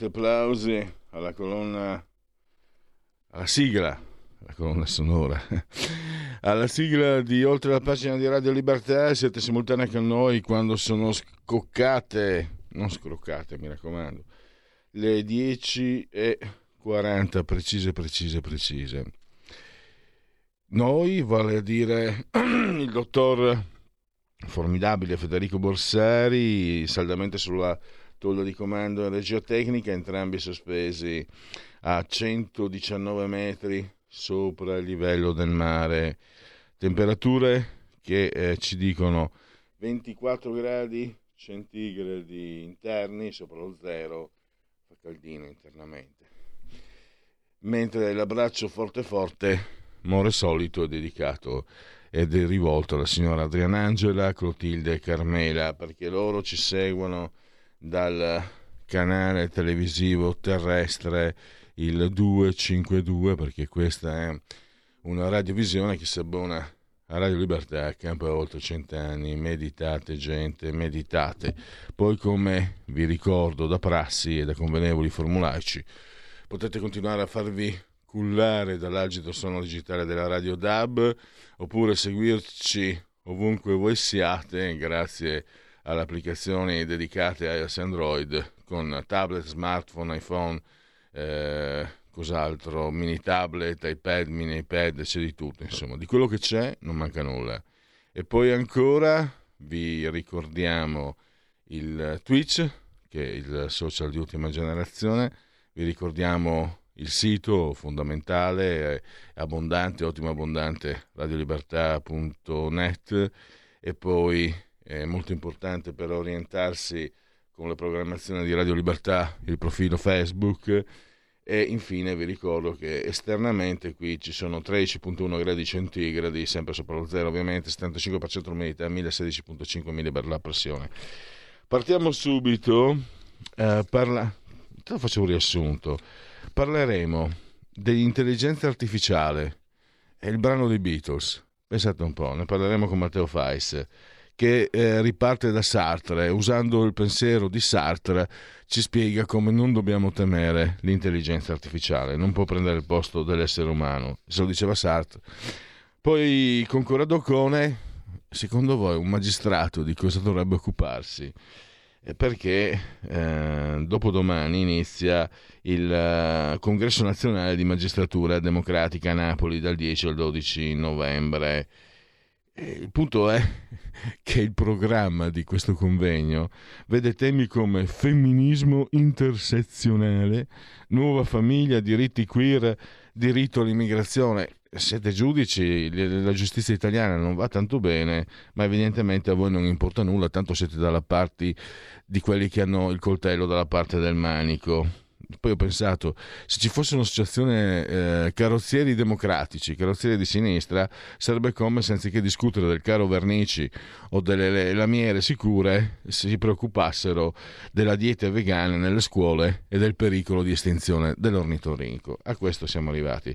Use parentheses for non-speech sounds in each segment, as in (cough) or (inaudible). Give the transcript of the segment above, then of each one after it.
Questi applausi alla colonna, alla sigla, la colonna sonora, (laughs) alla sigla di oltre la pagina di Radio Libertà. Siete simultanei con noi quando sono scoccate, non scroccate, mi raccomando, le 10 e 40 precise, precise, precise. Noi, vale a dire (clears throat) il dottor formidabile Federico Borsari, saldamente sulla tolla di comando e regia tecnica, entrambi sospesi a 119 metri sopra il livello del mare. Temperature che eh, ci dicono 24 gradi centigradi interni sopra lo zero, fa caldino internamente. Mentre l'abbraccio forte forte, more solito, è dedicato ed è rivolto alla signora Adrianangela, Clotilde e Carmela, perché loro ci seguono dal canale televisivo terrestre il 252 perché questa è una radiovisione che si abbona a Radio Libertà campo oltre cent'anni. Meditate gente meditate. Poi come vi ricordo da prassi e da convenevoli formulaici potete continuare a farvi cullare dall'agito sonoro digitale della Radio DAB oppure seguirci ovunque voi siate grazie a alle applicazioni dedicate a iOS Android con tablet, smartphone, iPhone, eh, cos'altro, mini tablet, iPad, mini iPad, c'è di tutto, insomma, di quello che c'è non manca nulla. E poi ancora vi ricordiamo il Twitch, che è il social di ultima generazione, vi ricordiamo il sito fondamentale, abbondante, ottimo abbondante, radiolibertà.net e poi è molto importante per orientarsi con la programmazione di Radio Libertà, il profilo Facebook. E infine vi ricordo che esternamente qui ci sono 13.1 gradi centigradi, sempre sopra lo zero ovviamente, 75% umidità, 1016.5 millibar la pressione. Partiamo subito, eh, parla... te lo faccio un riassunto, parleremo dell'intelligenza artificiale. E il brano dei Beatles, pensate un po', ne parleremo con Matteo Fais che eh, riparte da Sartre, usando il pensiero di Sartre, ci spiega come non dobbiamo temere l'intelligenza artificiale, non può prendere il posto dell'essere umano, se lo diceva Sartre. Poi con Corrado Cone, secondo voi un magistrato di cosa dovrebbe occuparsi? Perché eh, dopodomani inizia il uh, Congresso Nazionale di Magistratura Democratica a Napoli dal 10 al 12 novembre. Il punto è (laughs) che il programma di questo convegno vede temi come femminismo intersezionale, nuova famiglia, diritti queer, diritto all'immigrazione. Siete giudici, la giustizia italiana non va tanto bene, ma evidentemente a voi non importa nulla, tanto siete dalla parte di quelli che hanno il coltello dalla parte del manico poi ho pensato, se ci fosse un'associazione eh, carrozzieri democratici, carrozzieri di sinistra, sarebbe come se anziché discutere del caro vernici o delle lamiere sicure, si preoccupassero della dieta vegana nelle scuole e del pericolo di estinzione dell'ornitorinco. A questo siamo arrivati.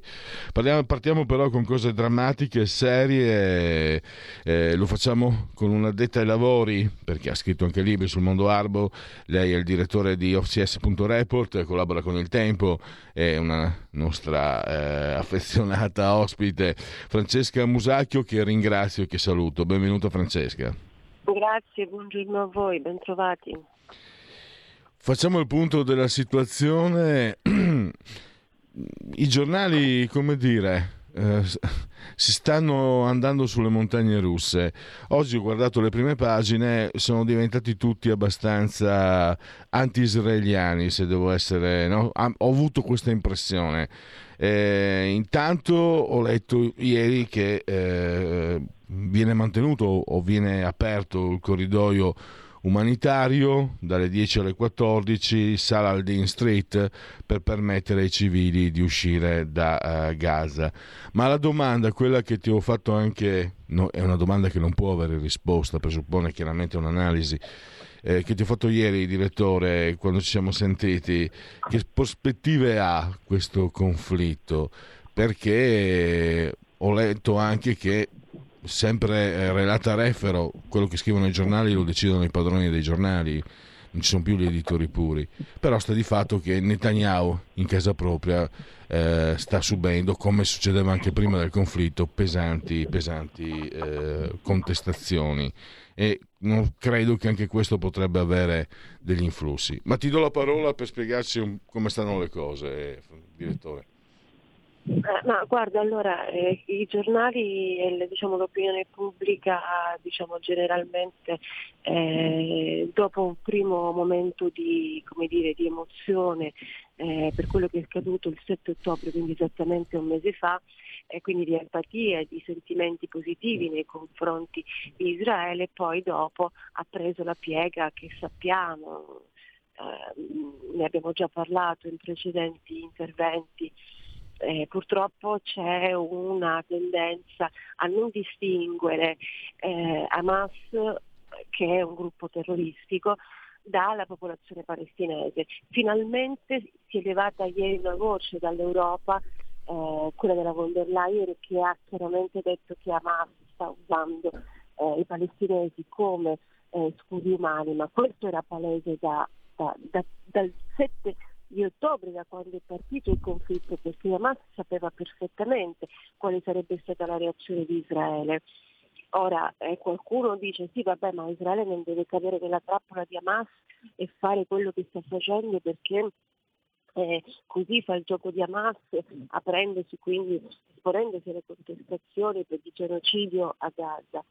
Parliamo, partiamo però con cose drammatiche, serie, eh, lo facciamo con una detta ai lavori, perché ha scritto anche libri sul mondo arbo, lei è il direttore di OCS.report, con collabora con il tempo, è una nostra eh, affezionata ospite, Francesca Musacchio, che ringrazio e che saluto. Benvenuta Francesca. Grazie, buongiorno a voi, bentrovati. Facciamo il punto della situazione. (clears throat) I giornali, come dire, eh, (laughs) si stanno andando sulle montagne russe. Oggi ho guardato le prime pagine, sono diventati tutti abbastanza anti-israeliani, se devo essere... No? Ho avuto questa impressione. Eh, intanto ho letto ieri che eh, viene mantenuto o viene aperto il corridoio umanitario dalle 10 alle 14 Salah al-Din Street per permettere ai civili di uscire da uh, Gaza. Ma la domanda, quella che ti ho fatto anche, no, è una domanda che non può avere risposta, presuppone chiaramente un'analisi. Eh, che ti ho fatto ieri, direttore, quando ci siamo sentiti, che prospettive ha questo conflitto? Perché ho letto anche che sempre eh, relata refero, quello che scrivono i giornali lo decidono i padroni dei giornali, non ci sono più gli editori puri. Però sta di fatto che Netanyahu in casa propria eh, sta subendo, come succedeva anche prima del conflitto, pesanti, pesanti eh, contestazioni. E non credo che anche questo potrebbe avere degli influssi. Ma ti do la parola per spiegarci un, come stanno le cose, direttore. Eh, ma guarda, allora eh, i giornali e diciamo, l'opinione pubblica diciamo, generalmente eh, dopo un primo momento di, dire, di emozione eh, per quello che è accaduto il 7 ottobre, quindi esattamente un mese fa, e quindi di empatia e di sentimenti positivi nei confronti di Israele, poi dopo ha preso la piega che sappiamo, eh, ne abbiamo già parlato in precedenti interventi eh, purtroppo c'è una tendenza a non distinguere eh, Hamas, che è un gruppo terroristico, dalla popolazione palestinese. Finalmente si è levata ieri una voce dall'Europa, eh, quella della von der Leyen, che ha chiaramente detto che Hamas sta usando eh, i palestinesi come eh, scudi umani, ma questo era palese da, da, da, dal 7 di ottobre, da quando è partito il conflitto, perché Hamas sapeva perfettamente quale sarebbe stata la reazione di Israele. Ora eh, qualcuno dice sì vabbè ma Israele non deve cadere nella trappola di Hamas e fare quello che sta facendo perché eh, così fa il gioco di Hamas aprendosi quindi esponendosi alle contestazioni per il genocidio a Gaza.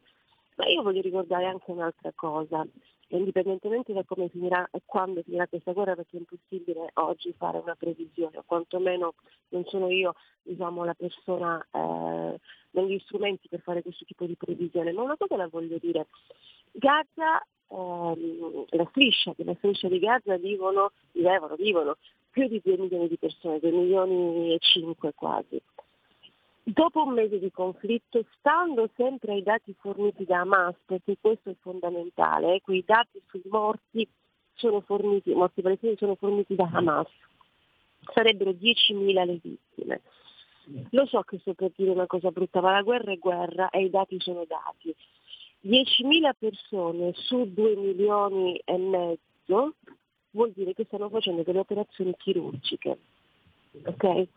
Ma io voglio ricordare anche un'altra cosa, indipendentemente da come finirà e quando finirà questa guerra, perché è impossibile oggi fare una previsione, o quantomeno non sono io diciamo, la persona eh, negli strumenti per fare questo tipo di previsione, ma una cosa la voglio dire. Gaza, ehm, la striscia, la striscia di Gaza vivono, vivevano, vivono più di 2 milioni di persone, 2 milioni e 5 quasi. Dopo un mese di conflitto, stando sempre ai dati forniti da Hamas, perché questo è fondamentale, eh, quei dati sui morti sono forniti, morti palestinesi sono forniti da Hamas, sarebbero 10.000 le vittime. Lo so che sto per dire una cosa brutta, ma la guerra è guerra e i dati sono dati. 10.000 persone su 2 milioni e mezzo vuol dire che stanno facendo delle operazioni chirurgiche. Okay?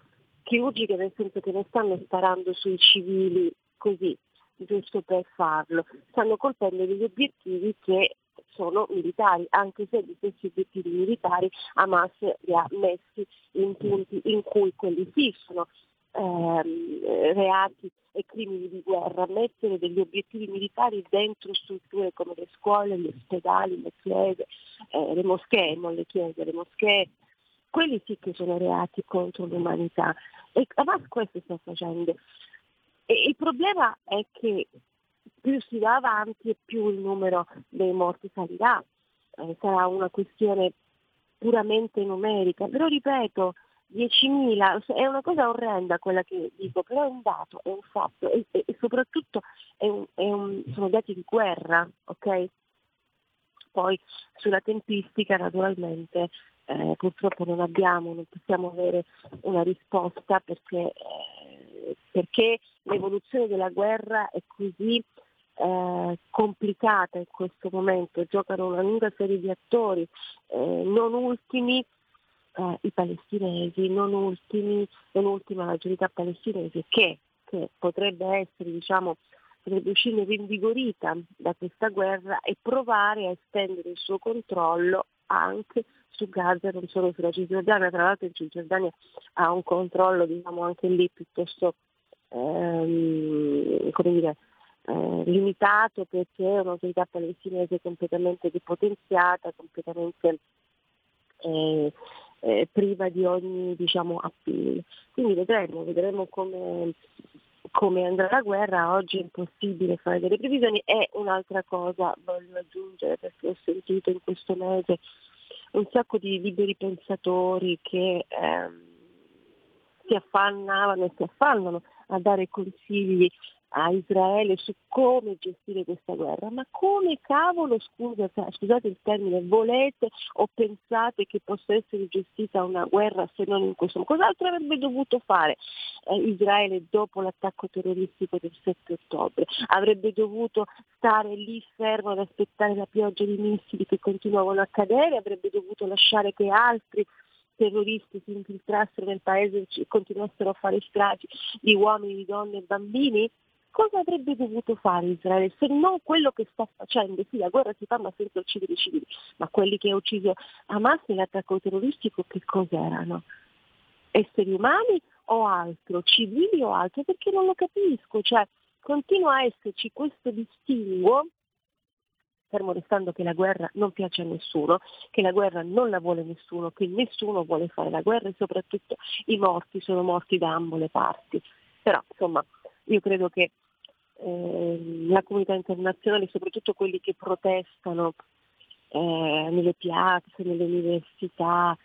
Chirurgiche nel senso che non stanno sparando sui civili così, giusto per farlo, stanno colpendo degli obiettivi che sono militari, anche se gli stessi obiettivi militari Hamas li ha messi in punti in cui quelli sì sono ehm, reati e crimini di guerra, mettere degli obiettivi militari dentro strutture come le scuole, gli ospedali, le chiese, eh, le moschee, non le chiese, le moschee, quelli sì che sono reati contro l'umanità. E Hamas questo sta facendo. E il problema è che più si va avanti e più il numero dei morti salirà. Eh, sarà una questione puramente numerica. Però ripeto, 10.000 è una cosa orrenda quella che dico, però è un dato, è un fatto e, e, soprattutto è un, è un, sono dati di guerra, ok? Poi sulla tempistica naturalmente eh, purtroppo non abbiamo, non possiamo avere una risposta perché, eh, perché l'evoluzione della guerra è così eh, complicata in questo momento, giocano una lunga serie di attori, eh, non ultimi eh, i palestinesi, non, ultimi, non ultima la giunta palestinese che, che potrebbe essere diciamo, potrebbe uscire rinvigorita da questa guerra e provare a estendere il suo controllo anche su Gaza, non solo sulla Cisgiordania, tra l'altro in Cisgiordania ha un controllo diciamo, anche lì piuttosto ehm, come dire, eh, limitato perché è un'autorità palestinese completamente depotenziata, completamente eh, eh, priva di ogni diciamo, appeal. Quindi vedremo, vedremo come, come andrà la guerra, oggi è impossibile fare delle previsioni e un'altra cosa voglio aggiungere perché ho sentito in questo mese un sacco di liberi pensatori che ehm, si affannavano e si affannano a dare consigli a Israele su come gestire questa guerra, ma come cavolo, scusa, scusate il termine, volete o pensate che possa essere gestita una guerra se non in questo modo? Cos'altro avrebbe dovuto fare eh, Israele dopo l'attacco terroristico del 7 ottobre? Avrebbe dovuto stare lì fermo ad aspettare la pioggia di missili che continuavano a cadere? Avrebbe dovuto lasciare che altri terroristi si infiltrassero nel paese e continuassero a fare stragi di uomini, di donne e bambini? Cosa avrebbe dovuto fare Israele se non quello che sta facendo? Sì, la guerra si fa ma senza uccidere i civili, ma quelli che ha ucciso Hamas nell'attacco terroristico che cos'erano? Esseri umani o altro? Civili o altro? Perché non lo capisco, cioè continua a esserci questo distinguo fermo restando che la guerra non piace a nessuno, che la guerra non la vuole nessuno, che nessuno vuole fare la guerra e soprattutto i morti sono morti da ambo le parti. Però insomma io credo che eh, la comunità internazionale, soprattutto quelli che protestano eh, nelle piazze, nelle università,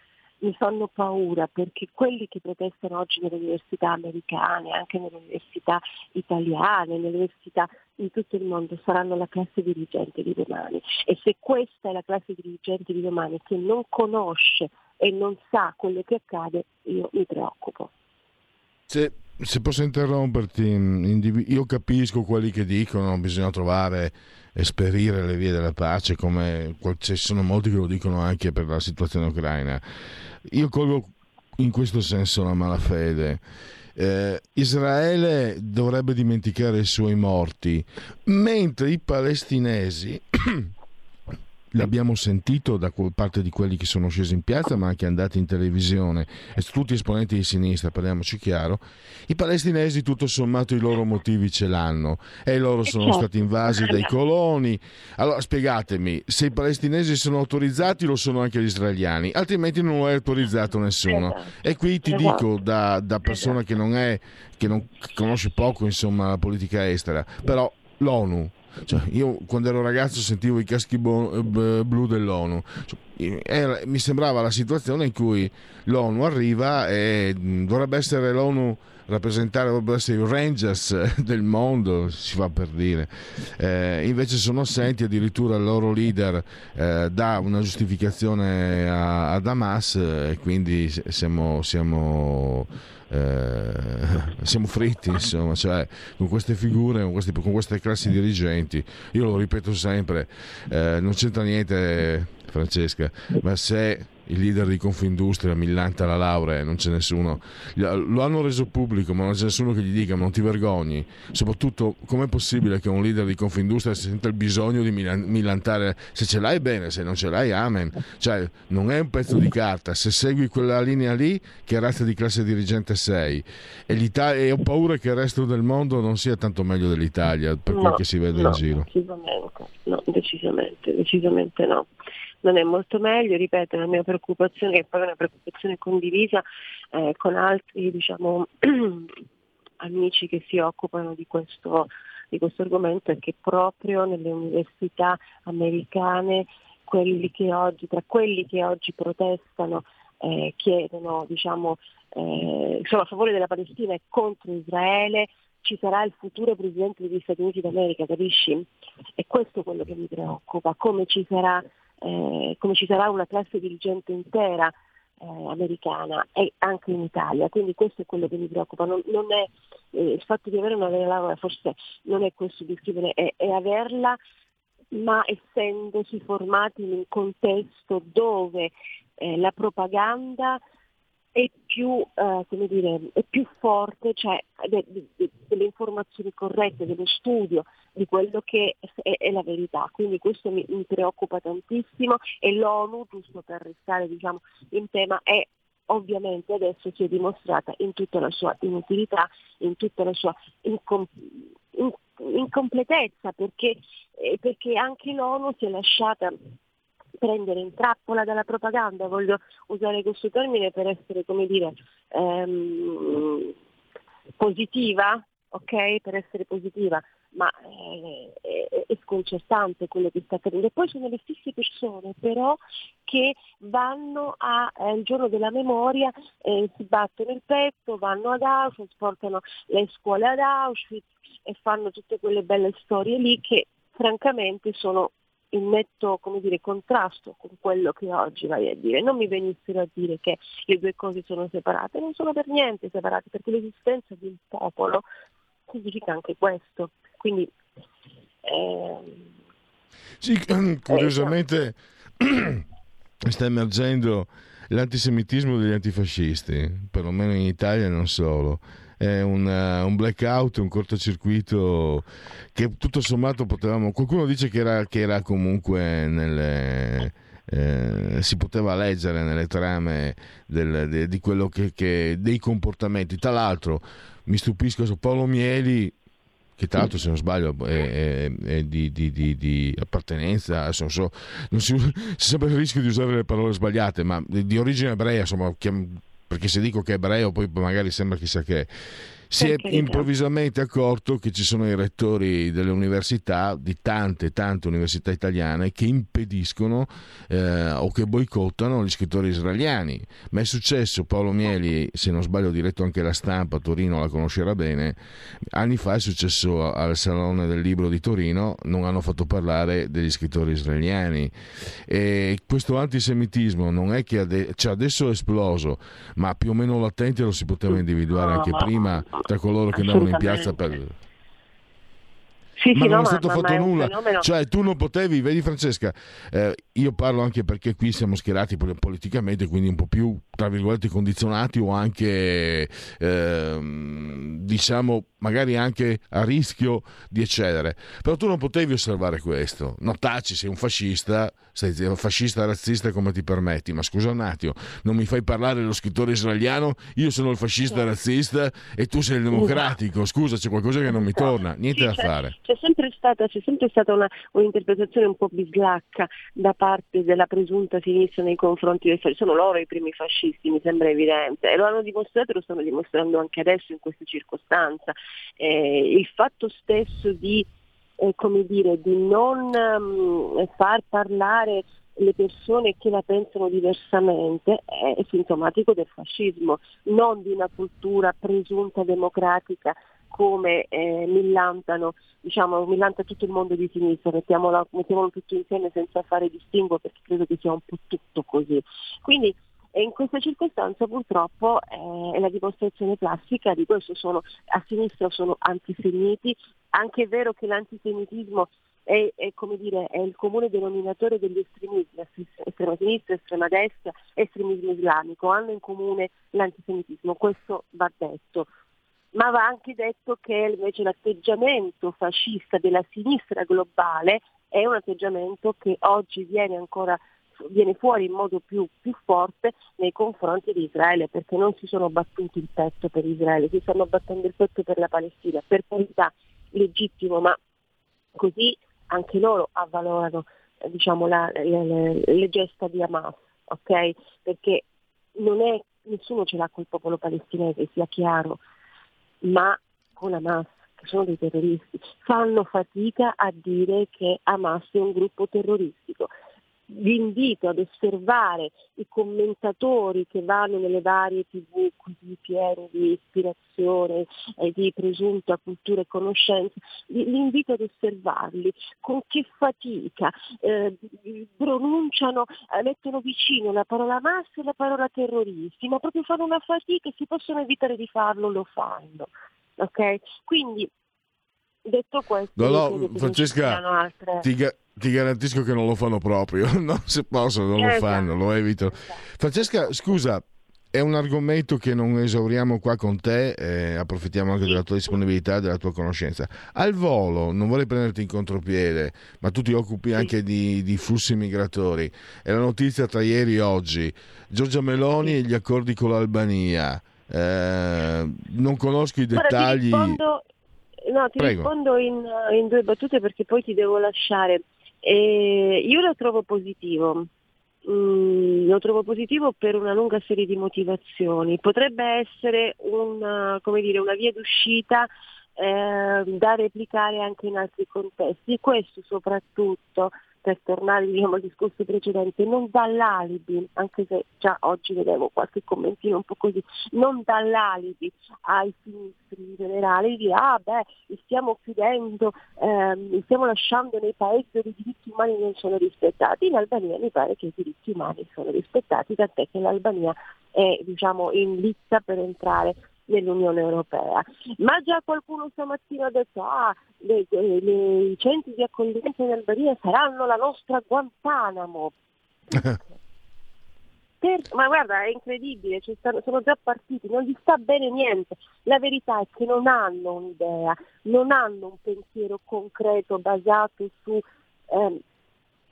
mi fanno paura perché quelli che protestano oggi nelle università americane, anche nelle università italiane, nelle università in tutto il mondo saranno la classe dirigente di domani e se questa è la classe dirigente di domani che non conosce e non sa quello che accade, io mi preoccupo. Se se posso interromperti, io capisco quelli che dicono che bisogna trovare, esperire le vie della pace, come ci sono molti che lo dicono anche per la situazione ucraina. Io colgo in questo senso la malafede. Eh, Israele dovrebbe dimenticare i suoi morti, mentre i palestinesi (clears throat) l'abbiamo sentito da parte di quelli che sono scesi in piazza, ma anche andati in televisione, e tutti esponenti di sinistra, parliamoci chiaro, i palestinesi tutto sommato i loro motivi ce l'hanno e loro sono certo. stati invasi dai coloni. Allora spiegatemi, se i palestinesi sono autorizzati lo sono anche gli israeliani, altrimenti non lo è autorizzato nessuno. Esatto. E qui ti dico da, da persona che non è, che non conosce poco insomma la politica estera, però l'ONU cioè, io quando ero ragazzo sentivo i caschi bo- blu dell'ONU. Cioè, era, mi sembrava la situazione in cui l'ONU arriva e dovrebbe essere l'ONU rappresentare dovrebbero essere i Rangers (laughs) del mondo, si fa per dire. Eh, invece sono assenti, addirittura il loro leader eh, dà una giustificazione a, a Hamas e quindi siamo, siamo eh, (laughs) siamo fritti, insomma, cioè, con queste figure, con, questi, con, queste classi dirigenti. Io lo ripeto sempre, eh, non c'entra niente, Francesca, ma se il leader di Confindustria millanta la laurea, non c'è nessuno. Lo hanno reso pubblico, ma non c'è nessuno che gli dica: ma non ti vergogni. Soprattutto, com'è possibile che un leader di Confindustria senta il bisogno di millantare? Se ce l'hai bene, se non ce l'hai, amen. Cioè, non è un pezzo di carta. Se segui quella linea lì, che razza di classe dirigente sei? E, e ho paura che il resto del mondo non sia tanto meglio dell'Italia, per no, quel che si vede no, in giro. Decisamente, no, decisamente, decisamente no non è molto meglio, ripeto, la mia preoccupazione, che poi è una preoccupazione condivisa eh, con altri diciamo, (clears throat) amici che si occupano di questo, di questo argomento, è che proprio nelle università americane quelli oggi, tra quelli che oggi protestano eh, chiedono, diciamo, eh, sono a favore della Palestina e contro Israele, ci sarà il futuro presidente degli Stati Uniti d'America, capisci? E questo è quello che mi preoccupa, come ci sarà eh, come ci sarà una classe dirigente intera eh, americana e anche in Italia, quindi questo è quello che mi preoccupa, non, non è eh, il fatto di avere una vera laurea forse non è questo di scrivere, è, è averla ma essendosi formati in un contesto dove eh, la propaganda è più, eh, come dire, è più forte, cioè de, de, de, delle informazioni corrette, dello studio di quello che è, è la verità. Quindi questo mi, mi, preoccupa tantissimo e l'ONU, giusto per restare diciamo, in tema, è ovviamente adesso si è dimostrata in tutta la sua inutilità, in tutta la sua incom- in- incompletezza, perché, eh, perché anche l'ONU si è lasciata prendere in trappola dalla propaganda, voglio usare questo termine per essere, come dire, ehm, positiva, ok? Per essere positiva, ma eh, è, è, sconcertante quello che sta accadendo. E poi sono le stesse persone però che vanno al eh, giorno della memoria, eh, si battono il petto, vanno ad Auschwitz, portano le scuole ad Auschwitz e fanno tutte quelle belle storie lì che francamente sono in netto dire, contrasto con quello che oggi vai a dire. Non mi venissero a dire che le due cose sono separate, non sono per niente separate, perché l'esistenza di un popolo significa anche questo. Quindi, ehm, sì, (clears throat) curiosamente (clears throat) sta emergendo l'antisemitismo degli antifascisti, perlomeno in Italia e non solo un, uh, un, blackout, un cortocircuito che tutto sommato potevamo... Qualcuno dice che era, che era comunque nelle... Eh, si poteva leggere nelle trame del, de, di quello che, che, dei comportamenti. Tra l'altro mi stupisco su Paolo Mieli che tra l'altro se non sbaglio è, è, è di, di, di, di, appartenenza, non so, non si, (laughs) si sempre il rischio di usare le parole sbagliate, ma di origine ebrea, insomma, perché se dico che è ebreo poi magari sembra chissà che si è improvvisamente accorto che ci sono i rettori delle università, di tante, tante università italiane, che impediscono eh, o che boicottano gli scrittori israeliani. Ma è successo, Paolo Mieli, se non sbaglio, ha diretto anche la stampa, Torino la conoscerà bene, anni fa è successo al Salone del Libro di Torino, non hanno fatto parlare degli scrittori israeliani. E questo antisemitismo non è che ade- cioè adesso è esploso, ma più o meno latente lo si poteva individuare anche prima tra coloro che andavano in piazza per... Sì, ma sì, non no, è stato ma, fatto ma nulla. Cioè, tu non potevi, vedi Francesca, eh, io parlo anche perché qui siamo schierati politicamente, quindi un po' più, tra virgolette, condizionati o anche, eh, diciamo, magari anche a rischio di eccedere. Però tu non potevi osservare questo. No, taci, sei un fascista, sei un fascista razzista come ti permetti, ma scusa un attimo, non mi fai parlare dello scrittore israeliano, io sono il fascista sì. razzista e tu sei il democratico, scusa, c'è qualcosa che non mi torna, niente sì, da c'è, fare. C'è sempre stata, c'è sempre stata una, un'interpretazione un po' bislacca da parte della presunta sinistra nei confronti del fascismo, sono loro i primi fascisti, mi sembra evidente, e lo hanno dimostrato e lo stanno dimostrando anche adesso in questa circostanza eh, il fatto stesso di, eh, dire, di non um, far parlare le persone che la pensano diversamente è sintomatico del fascismo, non di una cultura presunta democratica come eh, millantano, diciamo, millanta tutto il mondo di sinistra, mettiamolo, mettiamolo tutto insieme senza fare distinguo perché credo che sia un po' tutto così. Quindi in questa circostanza purtroppo eh, è la dimostrazione classica di questo, sono, a sinistra sono antisemiti, anche è vero che l'antisemitismo è, è, dire, è, il comune denominatore degli estremismi, estrema sinistra, estrema destra, estremismo islamico, hanno in comune l'antisemitismo, questo va detto. Ma va anche detto che invece l'atteggiamento fascista della sinistra globale è un atteggiamento che oggi viene ancora viene fuori in modo più, più, forte nei confronti di Israele, perché non si sono battuti il petto per Israele, si stanno battendo il petto per la Palestina, per carità legittimo, ma così anche loro avvalorano eh, diciamo, la, le, le, le, gesta di Hamas, ok? Perché è, nessuno ce l'ha col popolo palestinese, sia chiaro, ma con Hamas sono dei terroristi, fanno fatica a dire che Hamas è un gruppo terroristico vi invito ad osservare i commentatori che vanno nelle varie tv così piene di ispirazione e di presunta cultura e conoscenza, li, li invito ad osservarli con che fatica eh, pronunciano, eh, mettono vicino la parola massa e la parola terroristi, ma proprio fanno una fatica e si possono evitare di farlo, lo fanno. Okay? Quindi detto questo, no, no, Francesca, altre... ti, ti, garantisco che non lo fanno proprio, (laughs) no, se possono non lo esatto. fanno, lo evitano. Francesca, scusa, è un argomento che non esauriamo qua con te, eh, approfittiamo anche della tua disponibilità e della tua conoscenza. Al volo, non vorrei prenderti in contropiede, ma tu ti occupi anche di, di flussi migratori. È la notizia tra ieri e oggi. Giorgia Meloni e gli accordi con l'Albania. Eh, non conosco i dettagli. Guarda, ti rispondo, no, ti rispondo in, in, due battute perché poi ti devo lasciare. Eh, io lo trovo positivo Mm, lo trovo positivo per una lunga serie di motivazioni. Potrebbe essere una, dire, una via d'uscita eh, da replicare anche in altri contesti e questo soprattutto per tornare diciamo, al discorso precedente, non dà l'alibi, anche se già oggi vedevo qualche commentino un po' così, non dà l'alibi ai sinistri in generale di dire ah beh, stiamo chiudendo, ehm, stiamo lasciando nei paesi dove i diritti umani non sono rispettati, in Albania mi pare che i diritti umani sono rispettati, tant'è che l'Albania è diciamo, in lista per entrare nell'Unione Europea. Ma già qualcuno stamattina ha detto ah, le, le, le, i centri di accoglienza in Albania saranno la nostra Guantanamo. (laughs) Ma guarda, è incredibile, stanno, sono già partiti, non gli sta bene niente. La verità è che non hanno un'idea, non hanno un pensiero concreto basato su eh,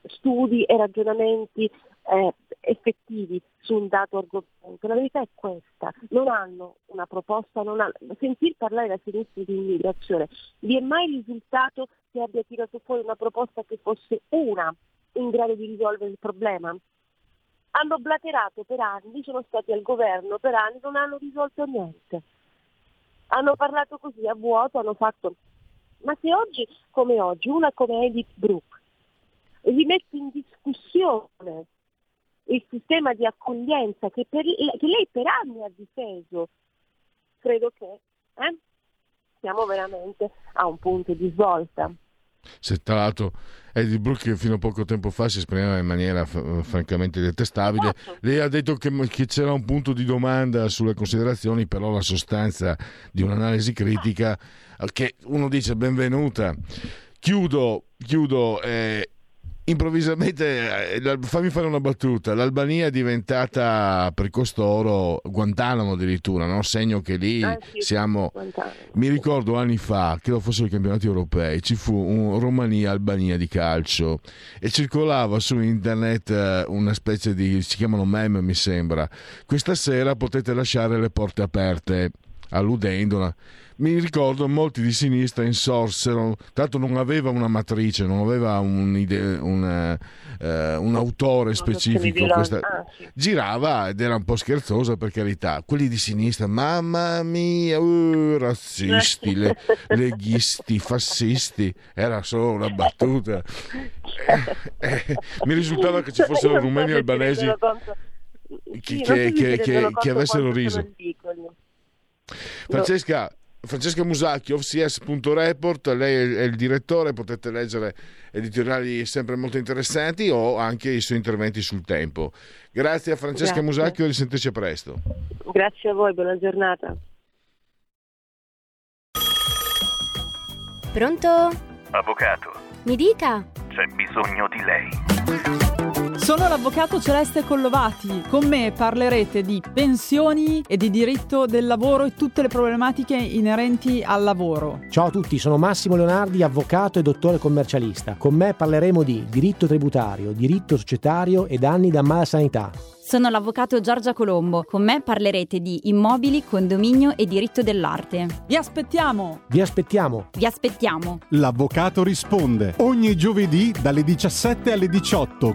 studi e ragionamenti eh, effettivi su un dato argomento. La verità è questa, non hanno una proposta, non hanno... sentir parlare da sinistra di immigrazione, vi è mai risultato che abbia tirato fuori una proposta che fosse una in grado di risolvere il problema? Hanno blaterato per anni, sono stati al governo per anni, non hanno risolto niente. Hanno parlato così a vuoto, hanno fatto... Ma se oggi, come oggi, una come Edith Brooke rimette in discussione il sistema di accoglienza che, per, che lei per anni ha difeso, credo che eh, siamo veramente a un punto di svolta. Se tra l'altro Eddie Brooke fino a poco tempo fa si esprimeva in maniera francamente detestabile, esatto. lei ha detto che, che, c'era un punto di domanda sulle considerazioni, però la sostanza di un'analisi critica che uno dice benvenuta. Chiudo, chiudo eh, improvvisamente, eh, fammi fare una battuta, l'Albania è diventata per costoro Guantanamo addirittura, no? segno che lì ah, sì, siamo... Guantanamo. Mi ricordo anni fa, credo fossero i campionati europei, ci fu un Romania-Albania di calcio e circolava su internet eh, una specie di, si chiamano meme mi sembra, questa sera potete lasciare le porte aperte, alludendola mi ricordo molti di sinistra insorsero, tanto non aveva una matrice, non aveva un, una, eh, un autore specifico, questa... ah, girava ed era un po' scherzosa per carità, quelli di sinistra, mamma mia, uh, razzisti, le, (laughs) leghisti, fascisti, era solo una battuta. Eh, eh, mi risultava che ci fossero rumeni albanesi che, che, che, che avessero riso. Francesca, Francesca Musacchi, offcs.report, lei è il direttore, potete leggere editoriali sempre molto interessanti o anche i suoi interventi sul tempo. Grazie a Francesca Grazie. Musacchio e risentirci presto. Grazie a voi, buona giornata. Pronto? Avvocato. Mi dica. C'è bisogno di lei. Sono l'avvocato Celeste Collovati. Con me parlerete di pensioni e di diritto del lavoro e tutte le problematiche inerenti al lavoro. Ciao a tutti, sono Massimo Leonardi, avvocato e dottore commercialista. Con me parleremo di diritto tributario, diritto societario e danni da mala sanità. Sono l'avvocato Giorgia Colombo. Con me parlerete di immobili, condominio e diritto dell'arte. Vi aspettiamo! Vi aspettiamo! Vi aspettiamo! L'avvocato risponde ogni giovedì dalle 17 alle 18.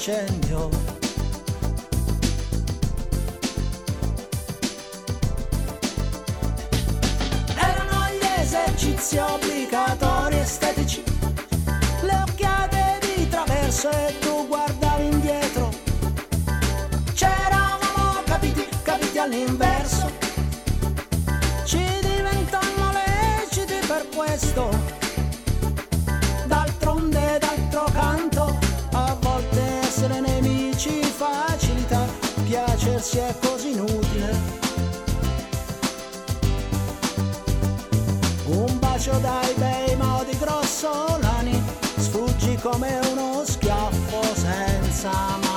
incendio. Erano gli esercizi obbligatori estetici, le occhiate di traverso e tu summer.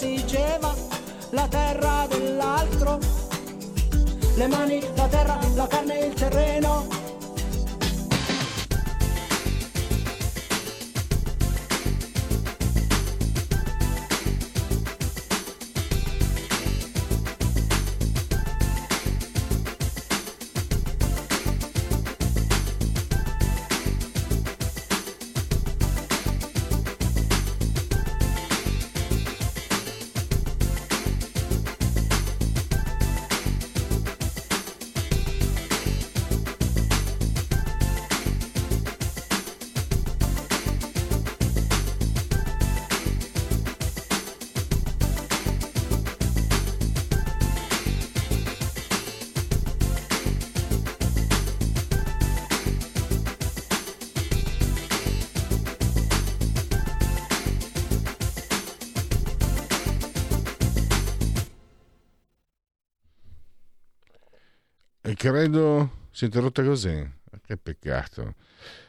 esigeva la terra dell'altro, le mani, la terra, la carne, il terreno, credo si è interrotta così. Che peccato.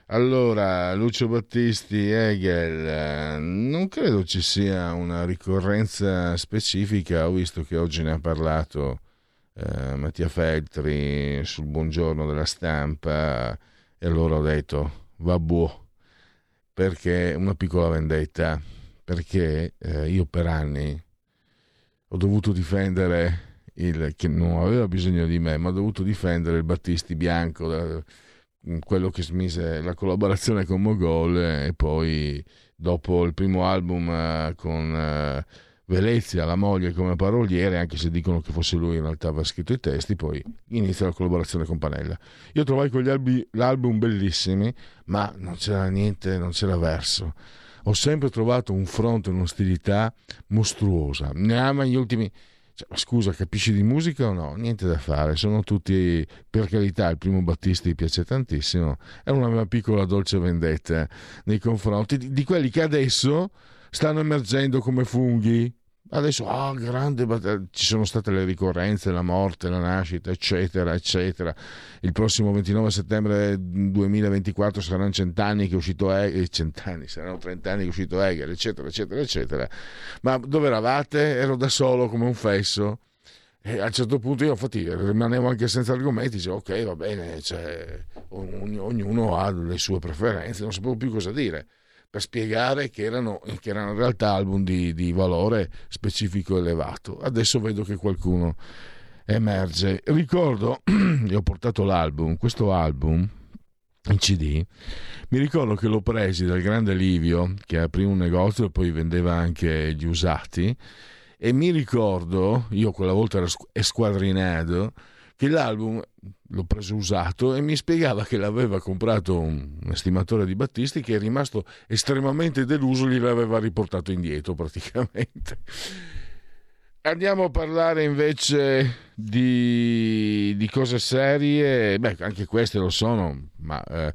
Allora, Lucio Battisti, Hegel, eh, non credo ci sia una ricorrenza specifica, ho visto che oggi ne ha parlato eh, Mattia Feltri sul buongiorno della stampa e allora ho detto, va vabbù, perché una piccola vendetta, perché eh, io per anni ho dovuto difendere il, che non aveva bisogno di me, ma ho dovuto difendere il Battisti Bianco, quello che smise la collaborazione con Mogol e poi dopo il primo album eh, con eh, Velezia, la moglie come paroliere, anche se dicono che fosse lui in realtà aveva scritto i testi, poi inizia la collaborazione con Panella. Io trovai quegli albi, l'album bellissimi, ma non c'era niente, non c'era verso. Ho sempre trovato un fronte, un'ostilità mostruosa. Ne ama gli ultimi cioè, scusa, capisci di musica o no? Niente da fare, sono tutti, per carità, il primo Battisti piace tantissimo, è una mia piccola dolce vendetta nei confronti di, di quelli che adesso stanno emergendo come funghi Adesso, ah, oh, grande, ci sono state le ricorrenze, la morte, la nascita, eccetera, eccetera. Il prossimo 29 settembre 2024 saranno cent'anni che è uscito Hegel, eh, cent'anni, saranno trent'anni che è uscito Hegel, eccetera, eccetera, eccetera. Ma dove eravate? Ero da solo come un fesso. E a un certo punto io infatti rimanevo anche senza argomenti, dicevo ok va bene, cioè, ognuno ha le sue preferenze, non sapevo più cosa dire per spiegare che erano, che erano in realtà album di, di valore specifico elevato. Adesso vedo che qualcuno emerge. Ricordo, (clears throat) io ho portato l'album, questo album in CD, mi ricordo che l'ho presi dal grande Livio che aprì un negozio e poi vendeva anche gli usati e mi ricordo, io quella volta ero squadrinato, che l'album l'ho preso usato e mi spiegava che l'aveva comprato un, estimatore di Battisti che è rimasto estremamente deluso, gliel'aveva riportato indietro praticamente. Andiamo a parlare invece di, di cose serie, beh anche queste lo sono, ma eh,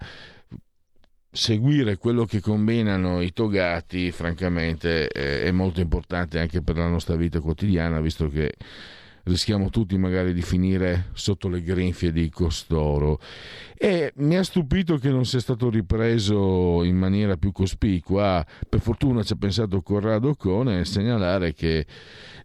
seguire quello che combinano i togati francamente eh, è molto importante anche per la nostra vita quotidiana, visto che rischiamo tutti magari di finire sotto le grinfie di costoro. E mi ha stupito che non sia stato ripreso in maniera più cospicua. Per fortuna ci ha pensato Corrado Cone segnalare che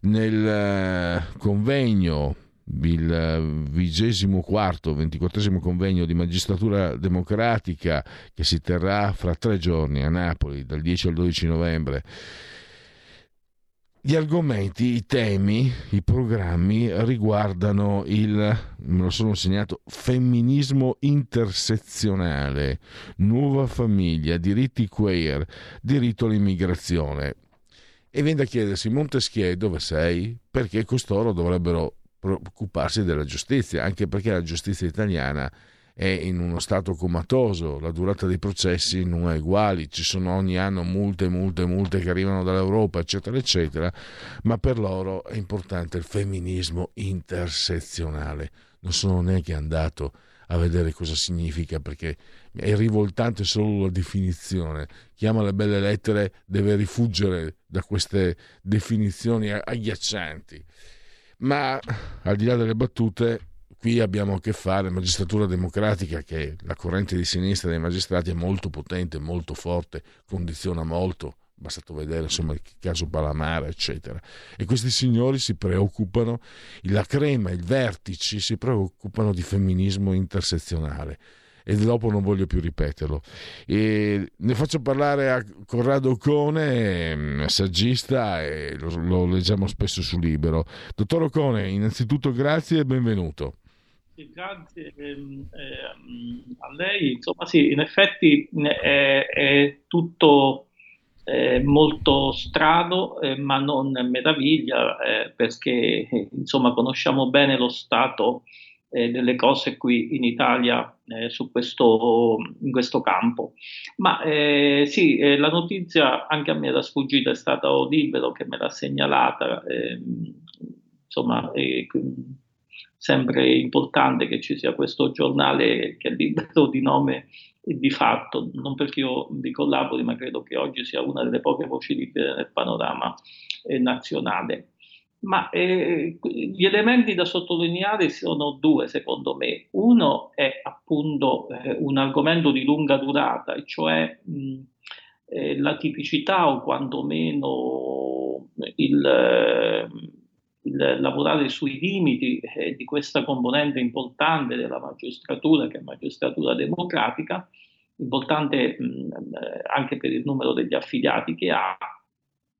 nel eh, convegno il vigesimo quarto, ventiquattresimo convegno di magistratura democratica che si terrà fra tre giorni a Napoli dal 10 al 12 novembre gli argomenti, i temi, i programmi riguardano il, me lo sono segnato, femminismo intersezionale, nuova famiglia, diritti queer, diritto all'immigrazione. E viene da chiedersi, Montesquieu dove sei? Perché costoro dovrebbero preoccuparsi della giustizia, anche perché la giustizia italiana è in uno stato comatoso, la durata dei processi non è uguale, ci sono ogni anno multe, multe, multe che arrivano dall'Europa, eccetera, eccetera, ma per loro è importante il femminismo intersezionale. Non sono neanche andato a vedere cosa significa perché è rivoltante solo la definizione. Chi ama le belle lettere deve rifuggire da queste definizioni agghiaccianti. Ma al di là delle battute, qui abbiamo a che fare, magistratura democratica, che la corrente di sinistra dei magistrati è molto potente, molto forte, condiziona molto, bastato vedere insomma il caso Palamara, eccetera. E questi signori si preoccupano, la crema, i vertici si preoccupano di femminismo intersezionale e dopo non voglio più ripeterlo. E ne faccio parlare a Corrado Ocone, mm, saggista, e lo, lo leggiamo spesso su Libero. Dottor Ocone, innanzitutto grazie e benvenuto grazie ehm, eh, a lei. Insomma, sì, in effetti è, è tutto eh, molto strano, eh, ma non meraviglia, eh, perché insomma conosciamo bene lo stato eh, delle cose qui in Italia eh, su questo, in questo campo. Ma sì, la notizia anche a me era sfuggita, è stata Odibero che me l'ha segnalata. Ehm, insomma, sempre importante che ci sia questo giornale che è libero (laughs) di nome e di fatto, non perché io vi collabori, ma credo che oggi sia una delle poche voci libere nel panorama eh, nazionale. Ma eh, gli elementi da sottolineare sono due, secondo me. Uno è appunto eh, un argomento di lunga durata, e cioè mh, eh, la tipicità o quantomeno il il lavorare sui limiti eh, di questa componente importante della magistratura, che è magistratura democratica, importante mh, eh, anche per il numero degli affiliati che ha,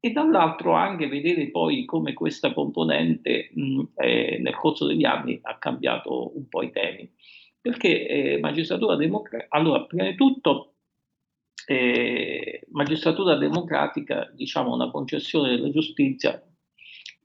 e dall'altro anche vedere poi come questa componente mh, eh, nel corso degli anni ha cambiato un po' i temi. Perché eh, magistratura democratica, allora prima di tutto eh, magistratura democratica, diciamo una concessione della giustizia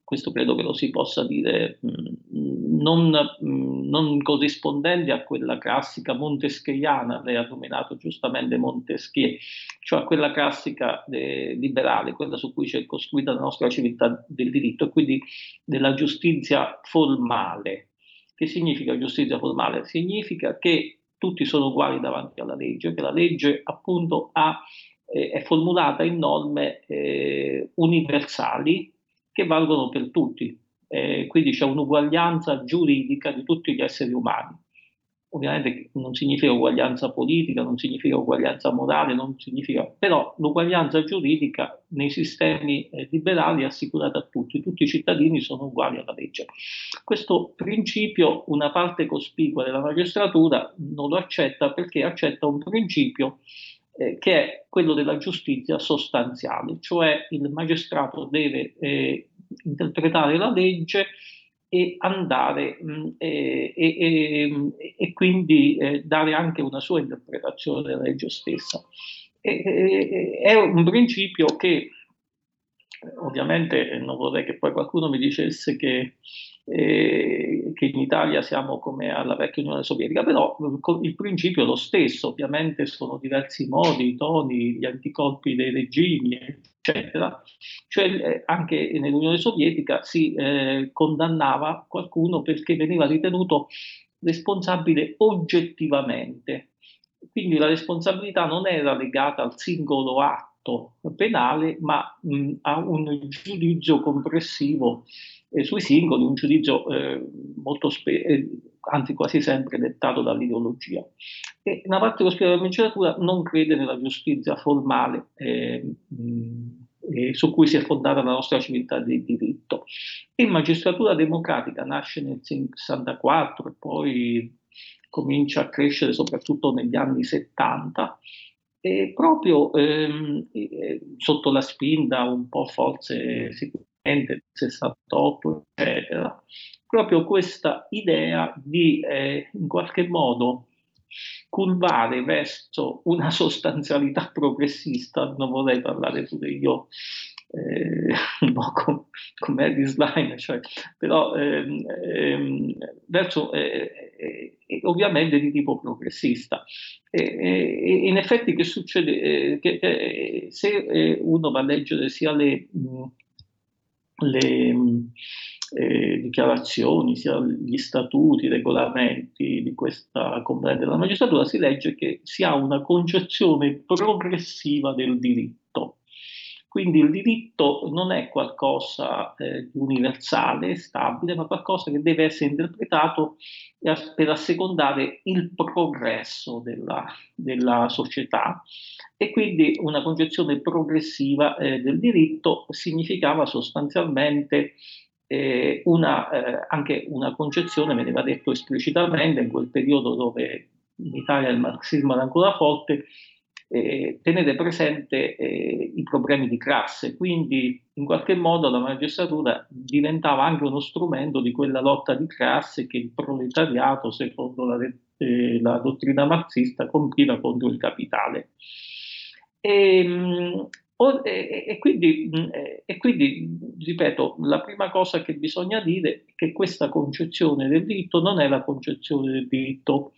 questo credo che lo si possa dire, mm, non, mm, non corrispondente a quella classica montesquieiana, lei ha nominato giustamente Montesquieu, cioè a quella classica eh, liberale, quella su cui c'è costruita la nostra civiltà del diritto, e quindi della giustizia formale. Che significa giustizia formale? Significa che tutti sono uguali davanti alla legge, che la legge appunto ha, eh, è formulata in norme eh, universali che valgono per tutti. Eh, quindi c'è un'uguaglianza giuridica di tutti gli esseri umani. Ovviamente non significa uguaglianza politica, non significa uguaglianza morale, non significa, però l'uguaglianza giuridica nei sistemi eh, liberali è assicurata a tutti, tutti i cittadini sono uguali alla legge. Questo principio una parte cospicua della magistratura non lo accetta perché accetta un principio eh, che è quello della giustizia sostanziale, cioè il magistrato deve eh, interpretare la legge e andare mh, mm, e, e, e, quindi eh, dare anche una sua interpretazione della legge stessa. è un principio che ovviamente non vorrei che poi qualcuno mi dicesse che eh, che in Italia siamo come alla vecchia Unione Sovietica, però il principio è lo stesso, ovviamente sono diversi modi, i toni, gli anticorpi dei regimi, eccetera. Cioè eh, anche nell'Unione Sovietica si eh, condannava qualcuno perché veniva ritenuto responsabile oggettivamente. Quindi la responsabilità non era legata al singolo atto penale, ma mh, a un giudizio complessivo eh, sui singoli, un giudizio eh, molto spe- eh, anzi quasi sempre dettato dall'ideologia. E una parte della magistratura non crede nella giustizia formale eh, mh, su cui si è fondata la nostra civiltà di diritto. E magistratura democratica nasce nel 64 e poi comincia a crescere soprattutto negli anni 70 e proprio ehm, sotto la spinta un po' forse sicuramente del 68, eccetera, proprio questa idea di eh, in qualche modo curvare verso una (laughs) sostanzialità progressista, non vorrei parlare pure io eh, un po' come, come Harry Slime, cioè, però ehm, ehm, verso eh, eh, ovviamente di tipo progressista. E, in effetti che succede? Eh, che, eh, se eh, uno va a leggere sia le le eh, dichiarazioni, sia gli statuti, i regolamenti di questa componente della magistratura, si legge che si ha una concezione progressiva del diritto. Quindi il diritto non è qualcosa eh, di universale, stabile, ma qualcosa che deve essere interpretato per assecondare il progresso della, della società. E quindi una concezione progressiva eh, del diritto significava sostanzialmente eh, una, eh, anche una concezione, veniva detto esplicitamente in quel periodo dove in Italia il marxismo era ancora forte, eh, tenere presente eh, i problemi di classe, quindi in qualche modo la magistratura diventava anche uno strumento di quella lotta di classe che il proletariato, secondo la, eh, la dottrina marxista, compiva contro il capitale. E, ehm, e, quindi, e, quindi, ripeto, la prima cosa che bisogna dire è che questa concezione del diritto non è la concezione del diritto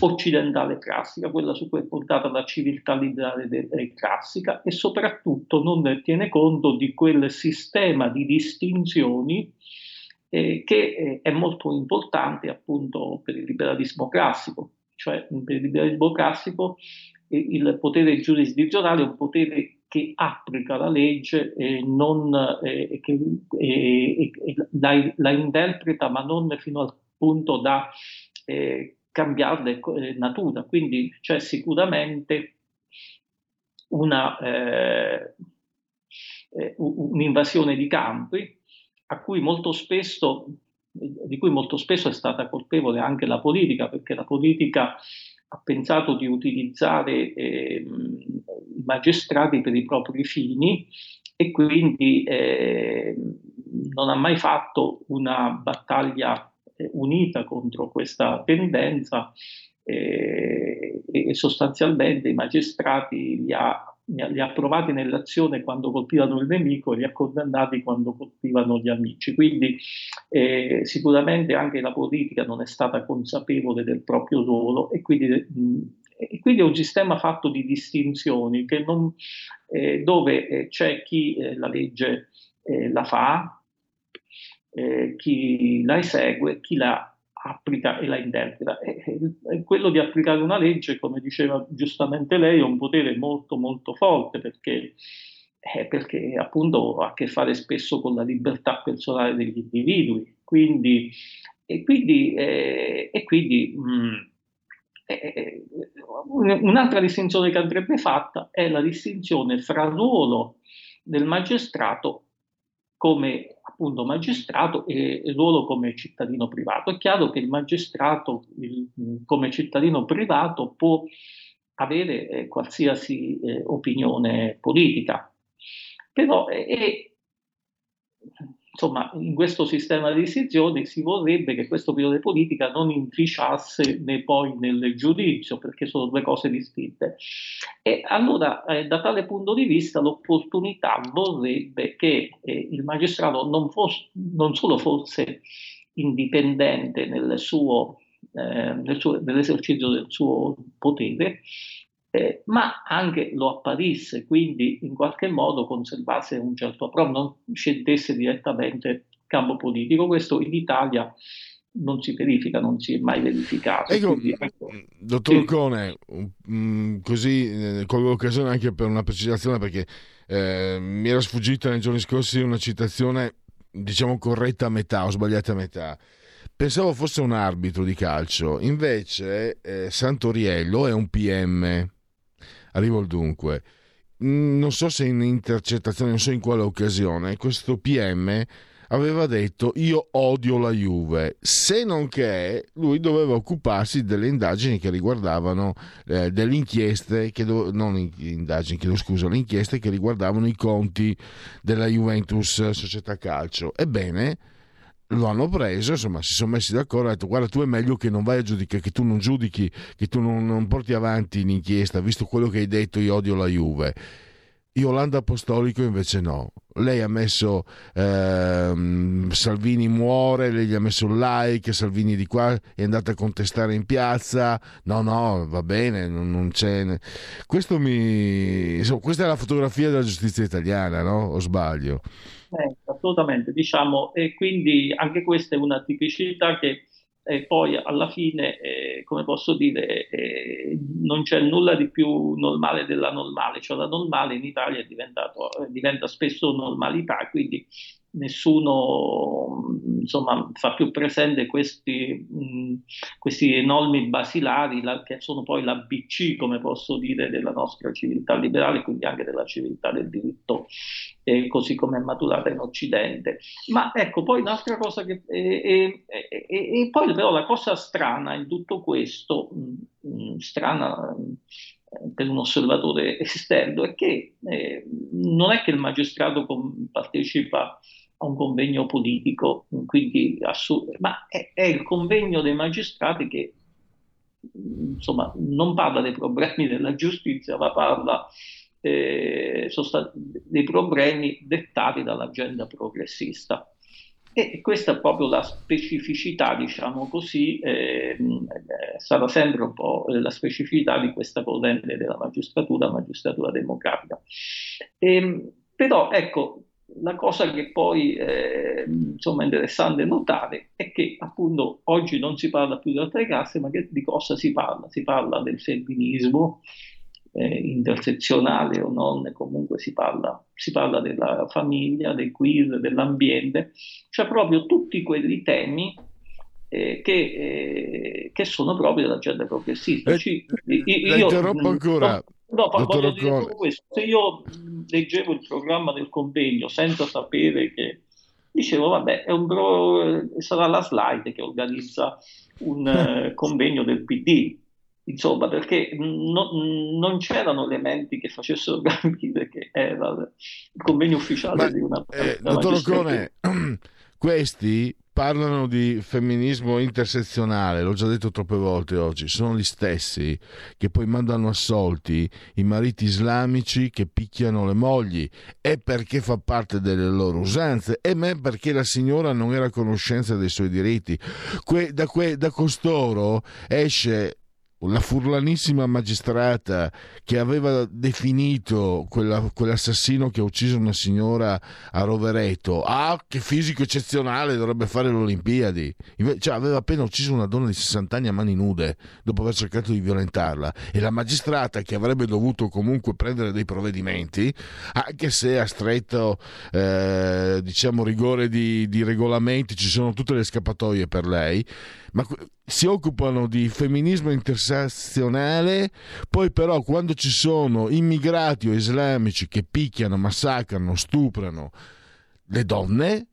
occidentale classica, quella su cui è puntata la civiltà liberale classica e soprattutto non tiene conto di quel sistema di distinzioni eh, che eh, è molto importante appunto per il liberalismo classico, cioè per il liberalismo classico il potere giurisdizionale è un potere che applica la legge e non, eh, che, eh, la, la, interpreta, ma non fino al punto da eh, cambiarne eh, natura. Quindi c'è sicuramente una, eh, eh, un'invasione di campi cui spesso, di cui molto spesso è stata colpevole anche la politica, perché la politica ha pensato di utilizzare eh, magistrati per i propri fini e quindi eh, non ha mai fatto una battaglia eh, unita contro questa tendenza eh, e sostanzialmente i magistrati li ha, li ha approvati nell'azione quando colpivano il nemico e li ha condannati quando colpivano gli amici. Quindi eh, sicuramente anche la politica non è stata consapevole del proprio ruolo e quindi, mh, e quindi è un sistema fatto di distinzioni non, eh, dove eh, c'è chi eh, la legge eh, la fa, chi la esegue, chi la applica e la interpreta. E, e quello di applicare una legge, come diceva giustamente lei, è un potere molto molto forte perché, eh, perché appunto ha a che fare spesso con la libertà personale degli individui. Quindi, e quindi, eh, e quindi mh, mm, eh, eh, un'altra distinzione che andrebbe fatta è la distinzione fra ruolo del magistrato come appunto magistrato e ruolo come cittadino privato. È chiaro che il magistrato il, come cittadino privato può avere eh, qualsiasi eh, opinione politica, però è, insomma, in questo sistema di decisioni si vorrebbe che questo opinione politica non inficiasse né poi nel giudizio, perché sono due cose distinte. E allora, eh, da tale punto di vista, l'opportunità vorrebbe che eh, il magistrato non, fosse, non solo fosse indipendente nel suo, eh, nel suo, nell'esercizio del suo potere, eh, ma anche lo apparisse, quindi in qualche modo conservasse un certo approccio, non scendesse direttamente campo politico. Questo in Italia non si verifica, non si è mai verificato. Ecco, quindi, ecco, dottor sì. Cone, um, così eh, colgo l'occasione anche per una precisazione perché eh, mi era sfuggita nei giorni scorsi una citazione, diciamo corretta a metà o sbagliata a metà. Pensavo fosse un arbitro di calcio, invece eh, Santoriello è un PM Arrivo al dunque. Mm, non so se in intercettazione, non so in quale occasione, questo PM aveva detto io odio la Juve, se non che lui doveva occuparsi delle indagini che riguardavano eh, delle inchieste, che do, non indagini, chiedo scusa, le inchieste che riguardavano i conti della Juventus Società Calcio. Ebbene, lo hanno preso, insomma, si sono messi d'accordo, hanno detto guarda tu è meglio che non vai a giudicare, che tu non giudichi, che tu non, non porti avanti l'inchiesta, visto quello che hai detto io odio la Juve. Yolanda Apostolico invece no. Lei ha messo ehm, Salvini muore, lei gli ha messo un like, Salvini di qua è andata a contestare in piazza. No, no, va bene, non, non c'è. Mi... Insomma, questa è la fotografia della giustizia italiana, no? O sbaglio? Eh, assolutamente, diciamo, e quindi anche questa è una tipicità che eh, poi alla fine, eh, come posso dire, eh, non c'è nulla di più normale della normale, cioè la normale in Italia eh, diventa spesso normalità, quindi nessuno insomma, fa più presente questi, mh, questi enormi basilari la, che sono poi l'ABC, come posso dire, della nostra civiltà liberale, quindi anche della civiltà del diritto, eh, così come è maturata in Occidente. Ma ecco, poi un'altra cosa che... Eh, eh, e poi però la cosa strana in tutto questo, mh, mh, strana per un osservatore (laughs) esterno è che eh, non è che il magistrato partecipa a un convegno politico, quindi assurdo, ma è, è, il convegno dei magistrati che insomma non parla dei problemi della giustizia, ma parla eh, sostan- dei problemi dettati dall'agenda progressista. E questa è proprio la specificità, diciamo così, eh, sarà sempre un po' la specificità di questa corrente della magistratura, magistratura democratica. E, ehm, però ecco, la cosa che poi eh, insomma, è interessante notare è che appunto oggi non si parla più di altre casse, ma che, di cosa si parla? Si parla del femminismo eh, intersezionale o non, comunque si parla, si parla della famiglia, del queer, dell'ambiente, cioè proprio tutti quelli temi eh, che, eh, che, sono proprio dell'agenda progressista. Eh, Ci, io, io interrompo ancora. No, No, voglio dire solo questo. Se io leggevo il programma del convegno senza sapere che dicevo, vabbè, bro... sarà la slide che organizza un uh, convegno del PD. insomma, perché no, non c'erano elementi che facessero capire che era il convegno ufficiale Ma, di una eh, dottor. Ocone, (clears throat) questi parlano di femminismo intersezionale, l'ho già detto troppe volte oggi, sono gli stessi che poi mandano assolti i mariti islamici che picchiano le mogli e perché fa parte delle loro usanze e me perché la signora non era a conoscenza dei suoi diritti. Que- da, que- da costoro esce la furlanissima magistrata che aveva definito quella- quell'assassino che ha ucciso una signora a Rovereto, ah che fisico eccezionale, dovrebbe fare le Olimpiadi, cioè aveva appena ucciso una donna di 60 anni a mani nude dopo aver cercato di violentarla. E la magistrata che avrebbe dovuto comunque prendere dei provvedimenti, anche se ha stretto eh, diciamo rigore di, di regolamenti, ci sono tutte le scappatoie per lei, ma si occupano di femminismo intersezionale, poi però quando ci sono immigrati o islamici che picchiano, massacrano, stuprano le donne,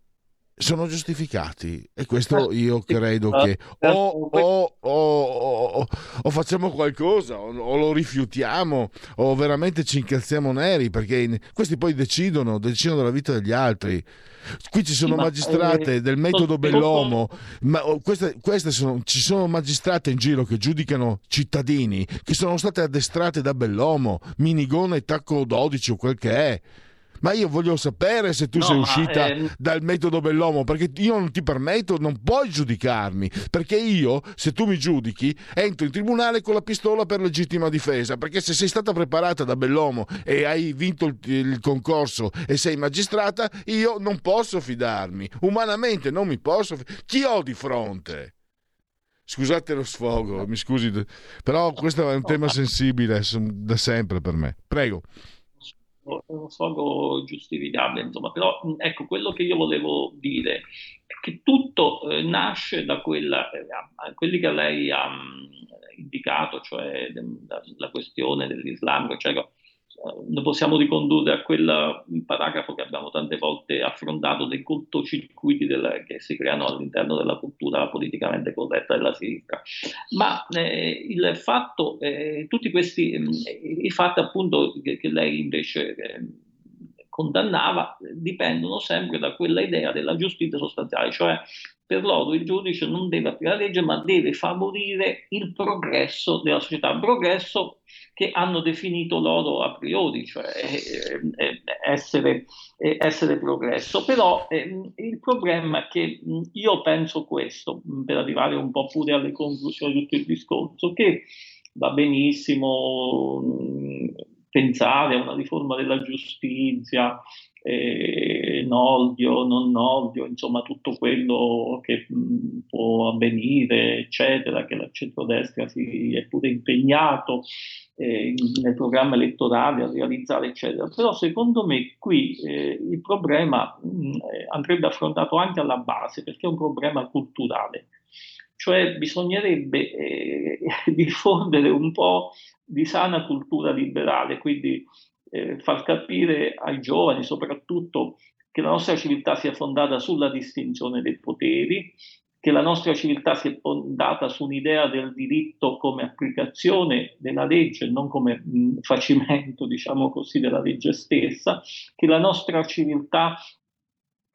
sono giustificati e questo io credo che o, o- o- o- o facciamo qualcosa o, lo rifiutiamo o veramente ci incazziamo neri perché questi poi decidono, decidono della vita degli altri. Qui ci sono magistrate eh, del metodo Bellomo, ma oh, queste, queste sono, ci sono magistrate in giro che giudicano cittadini che sono state addestrate da Bellomo, minigone, tacco 12 o quel che è. Ma io voglio sapere se tu No, sei uscita ehm, dal metodo Bellomo, perché io non ti permetto, non puoi giudicarmi, perché io, se tu mi giudichi, entro in tribunale con la pistola per legittima difesa, perché se sei stata preparata da Bellomo e hai vinto il, il concorso e sei magistrata, io non posso fidarmi, umanamente non mi posso fidare. Chi ho di fronte? Scusate lo sfogo, mi scusi, però questo è un tema sensibile da sempre per me. Prego. È uno sfogo giustificabile, insomma, però ecco, quello che io volevo dire è che tutto eh, nasce da quella, eh, quelli che lei ha indicato, cioè de- la, la questione dell'islamico, eccetera, eh, lo possiamo ricondurre a quel paragrafo che abbiamo tante volte affrontato dei cortocircuiti del- che si creano all'interno della cultura politicamente corretta della sinistra. Ma eh, il fatto, eh, tutti questi, mh, i fatti appunto che, che lei invece eh, condannava eh, dipendono sempre da quella idea della giustizia sostanziale, cioè per loro il giudice non deve applicare la legge, ma deve favorire il progresso della società, progresso che hanno definito loro a priori, cioè eh, eh, essere, eh, essere progresso. Però ehm, il problema è che io penso questo, per arrivare un po' pure alle conclusioni di tutto il discorso, che va benissimo pensare a una riforma della giustizia, eh, nodio, non nodio, insomma tutto quello che può avvenire, eccetera, che la centrodestra si è pure impegnato eh, nel programma elettorale a realizzare, eccetera. Però secondo me qui eh, il problema mh, eh, andrebbe affrontato anche alla base, perché è un problema culturale. Cioè bisognerebbe eh, (laughs) diffondere un po' di sana cultura liberale, quindi eh, far capire ai giovani soprattutto che la nostra civiltà sia fondata sulla distinzione dei poteri, che la nostra civiltà sia fondata su un'idea del diritto come applicazione della legge, non come mh, facimento, (laughs) diciamo così, della legge stessa, che la nostra civiltà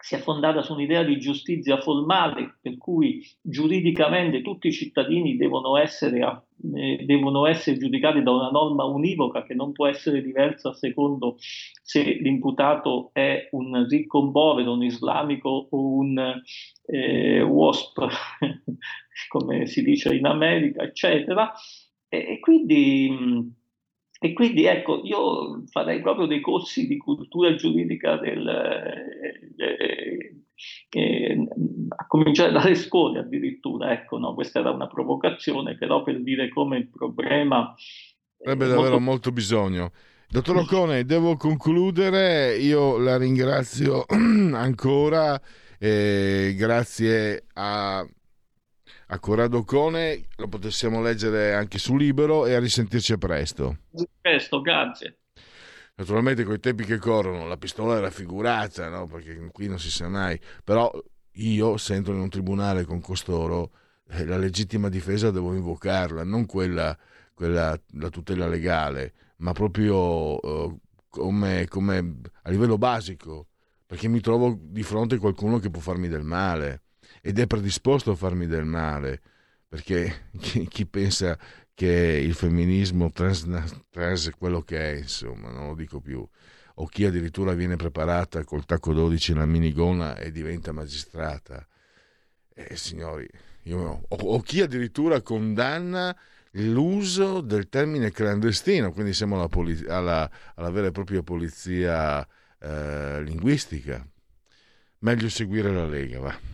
sia fondata su un'idea di giustizia formale, per cui giuridicamente tutti i cittadini devono essere, eh, devono essere giudicati da una norma univoca che non può essere diversa a secondo se l'imputato è un ricco un povero, un islamico o un eh, WASP, (laughs) come si dice in America, eccetera. E, e quindi, e quindi ecco, io farei proprio dei corsi di cultura giuridica del, eh, eh, a cominciare dalle scuole addirittura, ecco, no, questa era una provocazione, però per dire come il problema Avrebbe davvero molto molto bisogno. Dottor Ocone, devo concludere. Io la ringrazio (clears throat) ancora. eh, grazie a, a Corrado Ocone. Lo possiamo leggere anche su Libero e a risentirci a presto. presto, grazie. Naturalmente con i tempi che corrono la pistola era figurata, no? perché qui non si sa mai, però io se entro in un tribunale con costoro eh, la legittima difesa devo invocarla, non quella quella, la tutela legale, ma proprio eh, come, come a livello basico, perché mi trovo di fronte a qualcuno che può farmi del male ed è predisposto a farmi del male, perché (laughs) chi, chi pensa che il femminismo trans, trans quello che è, insomma, non lo dico più, o chi addirittura viene preparata col tacco 12 nella minigonna e diventa magistrata. Eh, signori, io, o, o chi addirittura condanna l'uso del termine clandestino, quindi siamo alla, poliz- alla, alla vera e propria polizia eh, linguistica. Meglio seguire la Lega, va.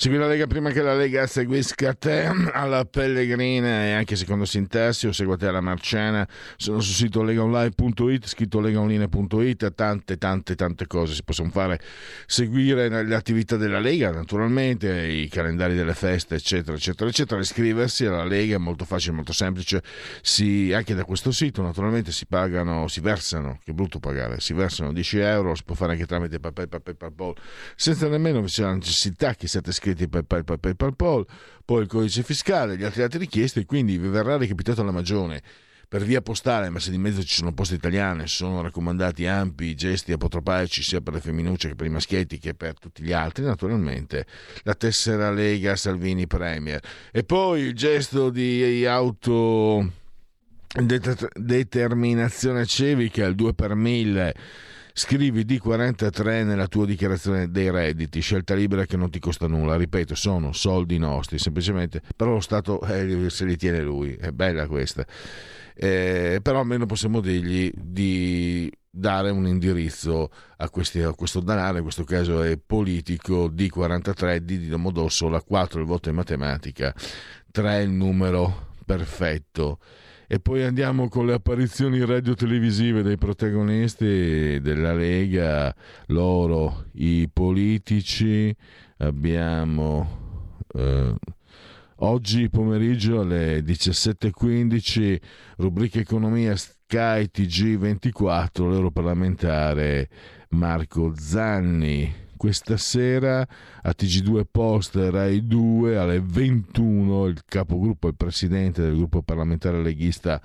Segui la Lega prima che la Lega seguisca te alla Pellegrina e anche secondo sintassi o seguate alla Marciana. Sono sul sito legaonline.it, scritto legaonline.it, tante tante tante cose si possono fare. Seguire le attività della Lega, naturalmente, i calendari delle feste, eccetera, eccetera, eccetera. Iscriversi alla Lega è molto facile, molto semplice. Si, anche da questo sito, naturalmente, si pagano, si versano, che brutto pagare, si versano 10 euro, si può fare anche tramite PayPal, senza nemmeno la necessità che siate iscritti iscritti per PayPal, poi il codice fiscale, gli altri dati richiesti, quindi vi verrà recapitato alla magione per via postale, ma se di mezzo ci sono poste italiane, sono raccomandati ampi gesti apotropaici sia per le femminucce che per i maschietti che per tutti gli altri, naturalmente, la tessera Lega Salvini Premier. E poi il gesto di auto determinazione civica, il 2 per 1000 Scrivi D43 nella tua dichiarazione dei redditi, scelta libera che non ti costa nulla. Ripeto, sono soldi nostri, semplicemente, però lo Stato eh, se li tiene lui. È bella questa. Eh, però almeno possiamo dirgli di dare un indirizzo a, questi, a, questo denaro, in questo caso è politico, D43, D di Domodossola, 4 il voto in matematica, 3 il numero perfetto e poi andiamo con le apparizioni radio-televisive dei protagonisti della Lega, loro, i politici, abbiamo eh, oggi pomeriggio alle 17.15 rubrica economia Sky TG24, l'europarlamentare Marco Zanni questa sera a TG2 Post Rai 2 alle 21 il capogruppo e presidente del gruppo parlamentare leghista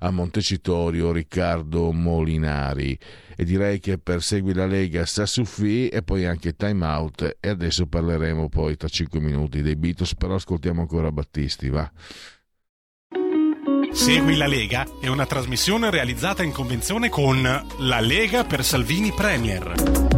a Montecitorio Riccardo Molinari. E direi che per Segui la Lega sta su Fi e poi anche Time Out e adesso parleremo poi tra 5 minuti dei Beatles però ascoltiamo ancora Battisti va. Segui la Lega è una trasmissione realizzata in convenzione con La Lega per Salvini Premier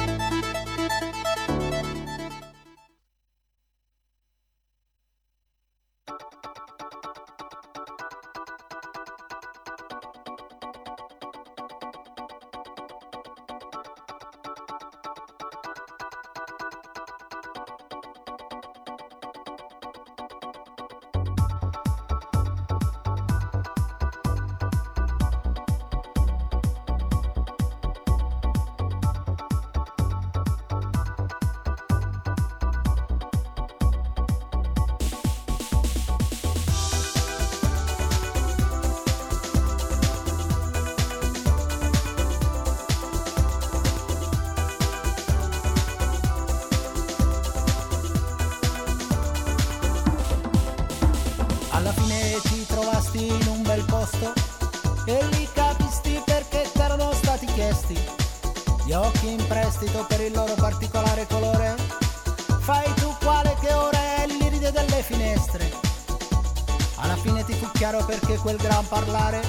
Parlare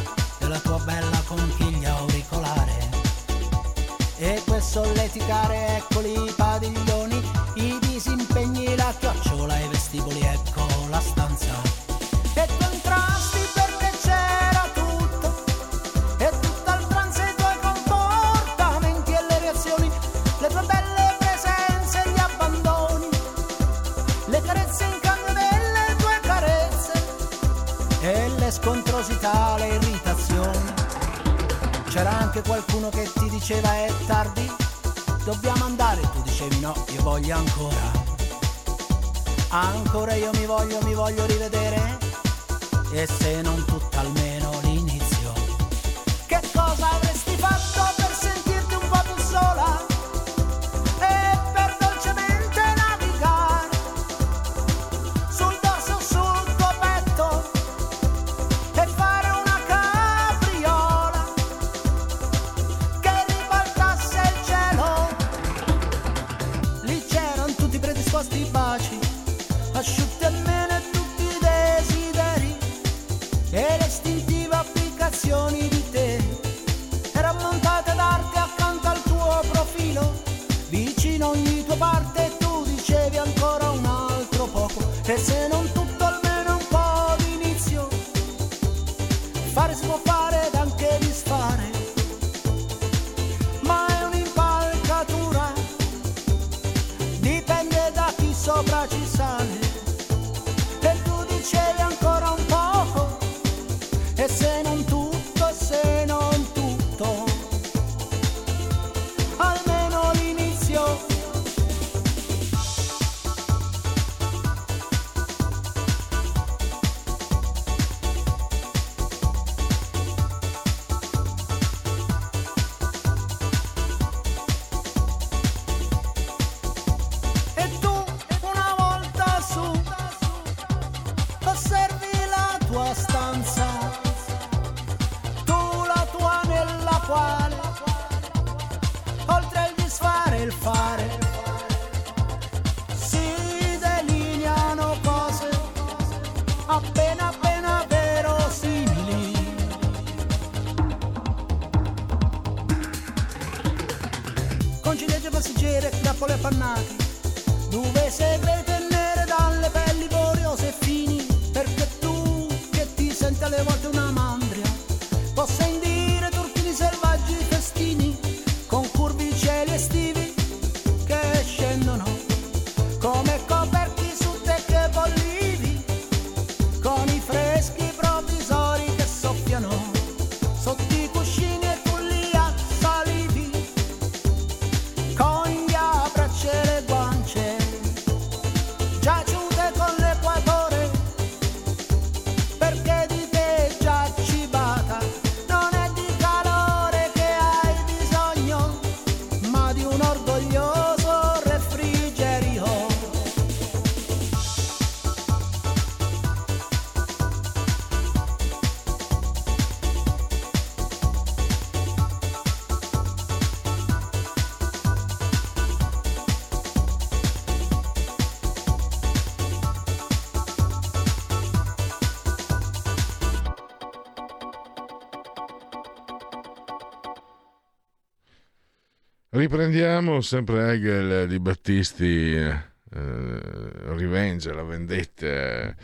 Riprendiamo sempre Hegel di Battisti, eh, Revenge, la vendetta, eh,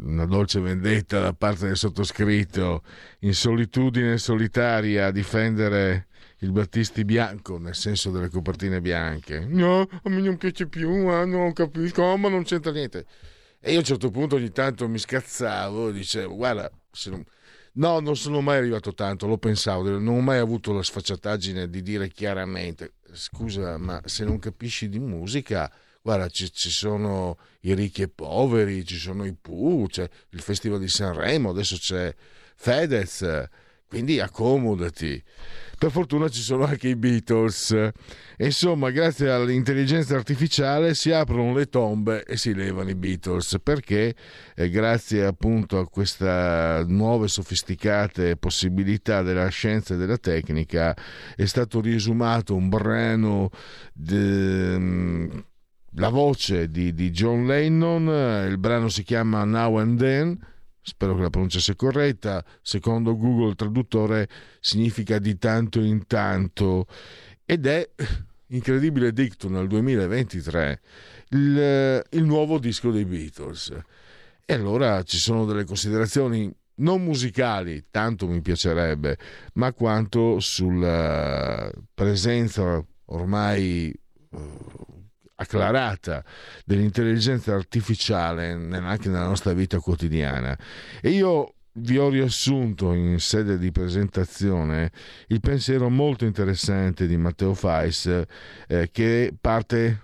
una dolce vendetta da parte del sottoscritto in solitudine solitaria a difendere il Battisti bianco, nel senso delle copertine bianche. No, a me non piace più, ah, non capisco, ma non c'entra niente. E io a un certo punto ogni tanto mi scazzavo e dicevo, guarda, se non... No, non sono mai arrivato tanto, lo pensavo, non ho mai avuto la sfacciataggine di dire chiaramente, scusa, ma se non capisci di musica, guarda, ci, ci sono i ricchi e poveri, ci sono i Pooh, c'è il Festival di Sanremo, adesso c'è Fedez, quindi accomodati. Per fortuna ci sono anche i Beatles. Insomma, grazie all'intelligenza artificiale si aprono le tombe e si levano i Beatles perché eh, grazie appunto a queste nuove sofisticate possibilità della scienza e della tecnica è stato riesumato un brano de, la voce di, di John Lennon, il brano si chiama Now and Then spero che la pronuncia sia corretta, secondo Google traduttore significa di tanto in tanto ed è incredibile dictum nel 2023 il, il nuovo disco dei Beatles. E allora ci sono delle considerazioni non musicali, tanto mi piacerebbe, ma quanto sulla presenza ormai uh, acclarata dell'intelligenza artificiale anche nella nostra vita quotidiana. E io vi ho riassunto in sede di presentazione il pensiero molto interessante di Matteo Fais eh, che parte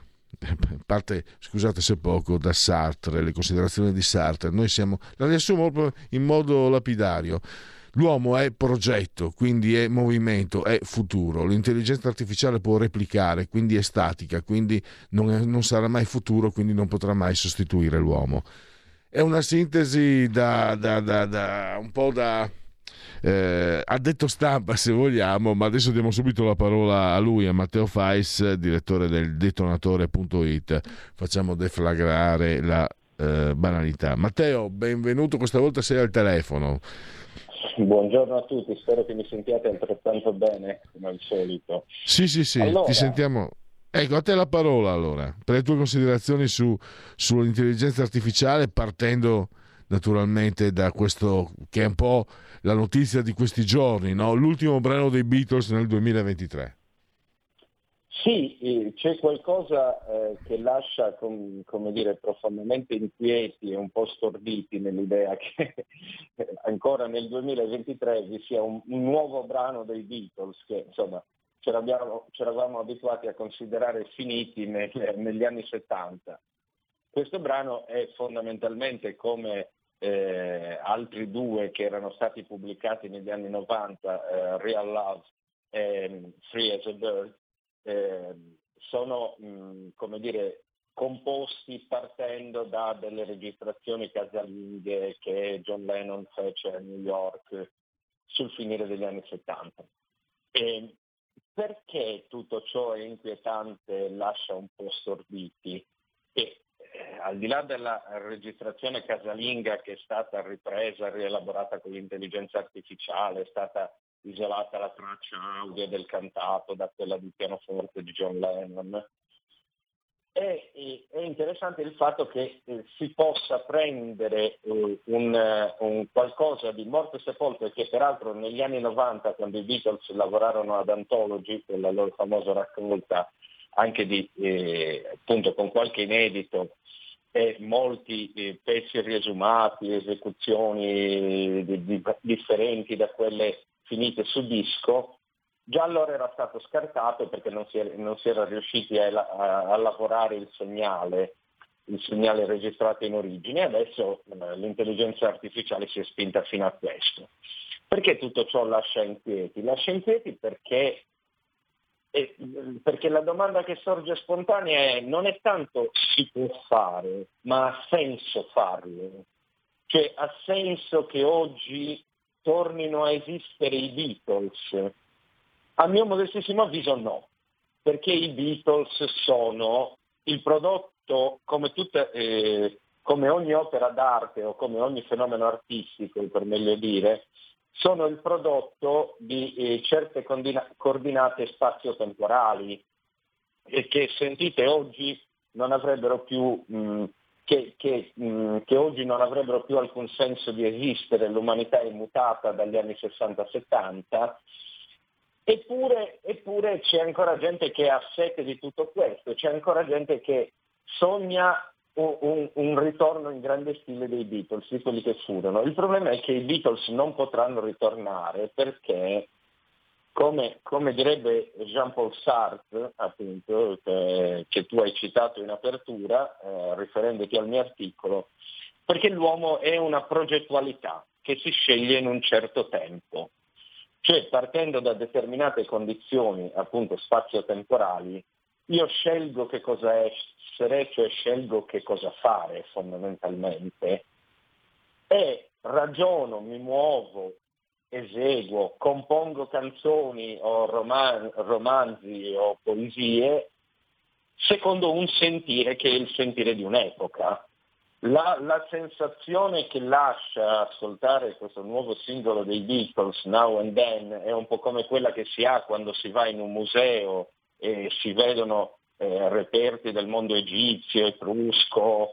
parte, scusate se poco, da Sartre, le considerazioni di Sartre. Noi siamo, la riassumo proprio in modo lapidario. L'uomo è progetto, quindi è movimento, è futuro. L'intelligenza artificiale può replicare, quindi è statica, quindi non, è, non sarà mai futuro, quindi non potrà mai sostituire l'uomo. È una sintesi da, da, da, da un po' da eh, ha detto stampa se vogliamo, ma adesso diamo subito la parola a lui, a Matteo Fais, direttore del detonatore.it. Facciamo deflagrare la eh, banalità. Matteo, benvenuto, questa volta sei al telefono. Buongiorno a tutti, spero che mi sentiate altrettanto bene come al solito. Sì, sì, sì, allora... ti sentiamo. Ecco, a te la parola allora, per le tue considerazioni su, sull'intelligenza artificiale, partendo naturalmente da questo che è un po' la notizia di questi giorni, no? l'ultimo brano dei Beatles nel 2023. Sì, eh, c'è qualcosa eh, che lascia, com, dire, profondamente inquieti e un po' storditi nell'idea che (laughs) ancora nel 2023 vi sia un, un nuovo brano dei Beatles che insomma ci eravamo abituati a considerare finiti nel, negli anni 70. Questo brano è fondamentalmente come eh, altri due che erano stati pubblicati negli anni 90, eh, Real Love e Free as a Bird, eh, sono mh, come dire, composti partendo da delle registrazioni casalinghe che John Lennon fece a New York sul finire degli anni 70. E perché tutto ciò è inquietante e lascia un po' storditi? E eh, al di là della registrazione casalinga che è stata ripresa, rielaborata con l'intelligenza artificiale, è stata isolata la traccia audio del cantato da quella di pianoforte di John Lennon. È, è interessante il fatto che eh, si possa prendere eh, un, un, qualcosa di morto e sepolto che peraltro negli anni 90 quando i Beatles lavorarono ad Anthology, quella loro famosa raccolta anche di, eh, appunto con qualche inedito e molti eh, pezzi riesumati, esecuzioni di, di, differenti da quelle finite su disco, già allora era stato scartato perché non si, non si era riusciti a, a, a, lavorare il segnale, il segnale registrato in origine, adesso eh, l'intelligenza artificiale si è spinta fino a questo. Perché tutto ciò lascia inquieti? Lascia inquieti perché e, perché la domanda che sorge spontanea è non è tanto si può fare, ma ha senso farlo. Cioè ha senso che oggi tornino a esistere i Beatles? A mio modestissimo avviso no, perché i Beatles sono il prodotto, come, tutte, eh, come ogni opera d'arte o come ogni fenomeno artistico, per meglio dire, sono il prodotto di eh, certe condina- coordinate spazio-temporali e che sentite oggi non avrebbero più, mh, che, che, mh, che, oggi non avrebbero più alcun senso di esistere, l'umanità è mutata dagli anni 60-70, eppure, eppure c'è ancora gente che ha sete di tutto questo, c'è ancora gente che sogna un, un, ritorno in grande stile dei Beatles, di quelli che furono. Il problema è che i Beatles non potranno ritornare perché, come, come direbbe Jean-Paul Sartre, appunto, che, che, tu hai citato in apertura, eh, riferendoti al mio articolo, perché l'uomo è una progettualità che si sceglie in un certo tempo. Cioè partendo da determinate condizioni, appunto spazio-temporali, io scelgo che cosa essere, cioè scelgo che cosa fare fondamentalmente e ragiono, mi muovo, eseguo, compongo canzoni o roman- romanzi o poesie secondo un sentire che è il sentire di un'epoca. La, la, sensazione che lascia ascoltare questo nuovo singolo dei Beatles, Now and Then, è un po' come quella che si ha quando si va in un museo e si vedono eh, reperti del mondo egizio, etrusco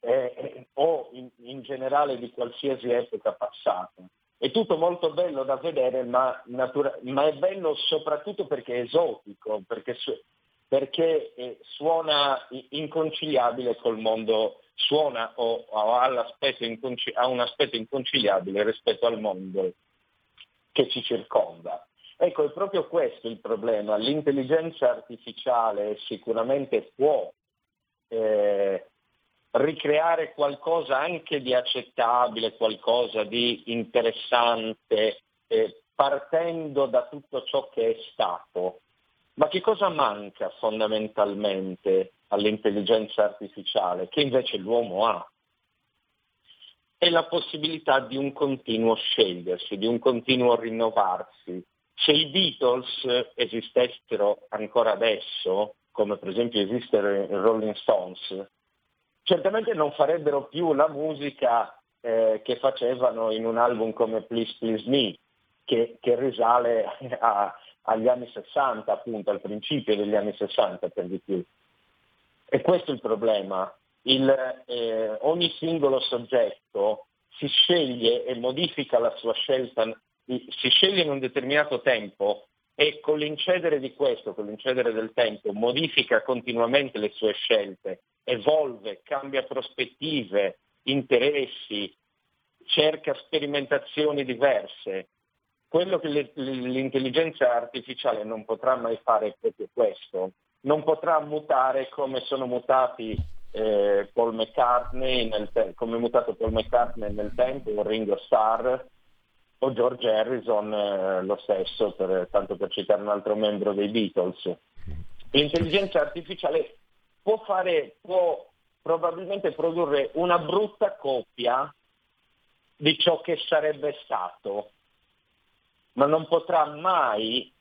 eh, o in, in, generale di qualsiasi epoca passata. È tutto molto bello da vedere, ma, natura- ma è bello soprattutto perché è esotico, perché, su- perché eh, suona inconciliabile col mondo suona o, o ha, ha, un aspetto inconciliabile rispetto al mondo che ci circonda. Ecco, è proprio questo il problema. L'intelligenza artificiale sicuramente può eh, ricreare qualcosa anche di accettabile, qualcosa di interessante, eh, partendo da tutto ciò che è stato. Ma che cosa manca fondamentalmente all'intelligenza artificiale, che invece l'uomo ha? È la possibilità di un continuo scegliersi, di un continuo rinnovarsi. Se i Beatles esistessero ancora adesso, come per esempio esiste i Rolling Stones, certamente non farebbero più la musica eh, che facevano in un album come Please Please Me, che, che risale (laughs) a, agli anni 60, appunto, al principio degli anni 60 per di più. E questo è il problema. Il, eh, ogni singolo soggetto si sceglie e modifica la sua scelta, si sceglie in un determinato tempo e con l'incedere di questo, con l'incedere del tempo, modifica continuamente le sue scelte, evolve, cambia prospettive, interessi, cerca sperimentazioni diverse. Quello che l'intelligenza artificiale non potrà mai fare è proprio questo, non potrà mutare come sono mutati eh, Paul McCartney te- come è mutato Paul McCartney nel tempo, o Ringo Starr o George Harrison eh, lo stesso, per, tanto per citare un altro membro dei Beatles. L'intelligenza artificiale può fare, può probabilmente produrre una brutta copia di ciò che sarebbe stato, ma non potrà mai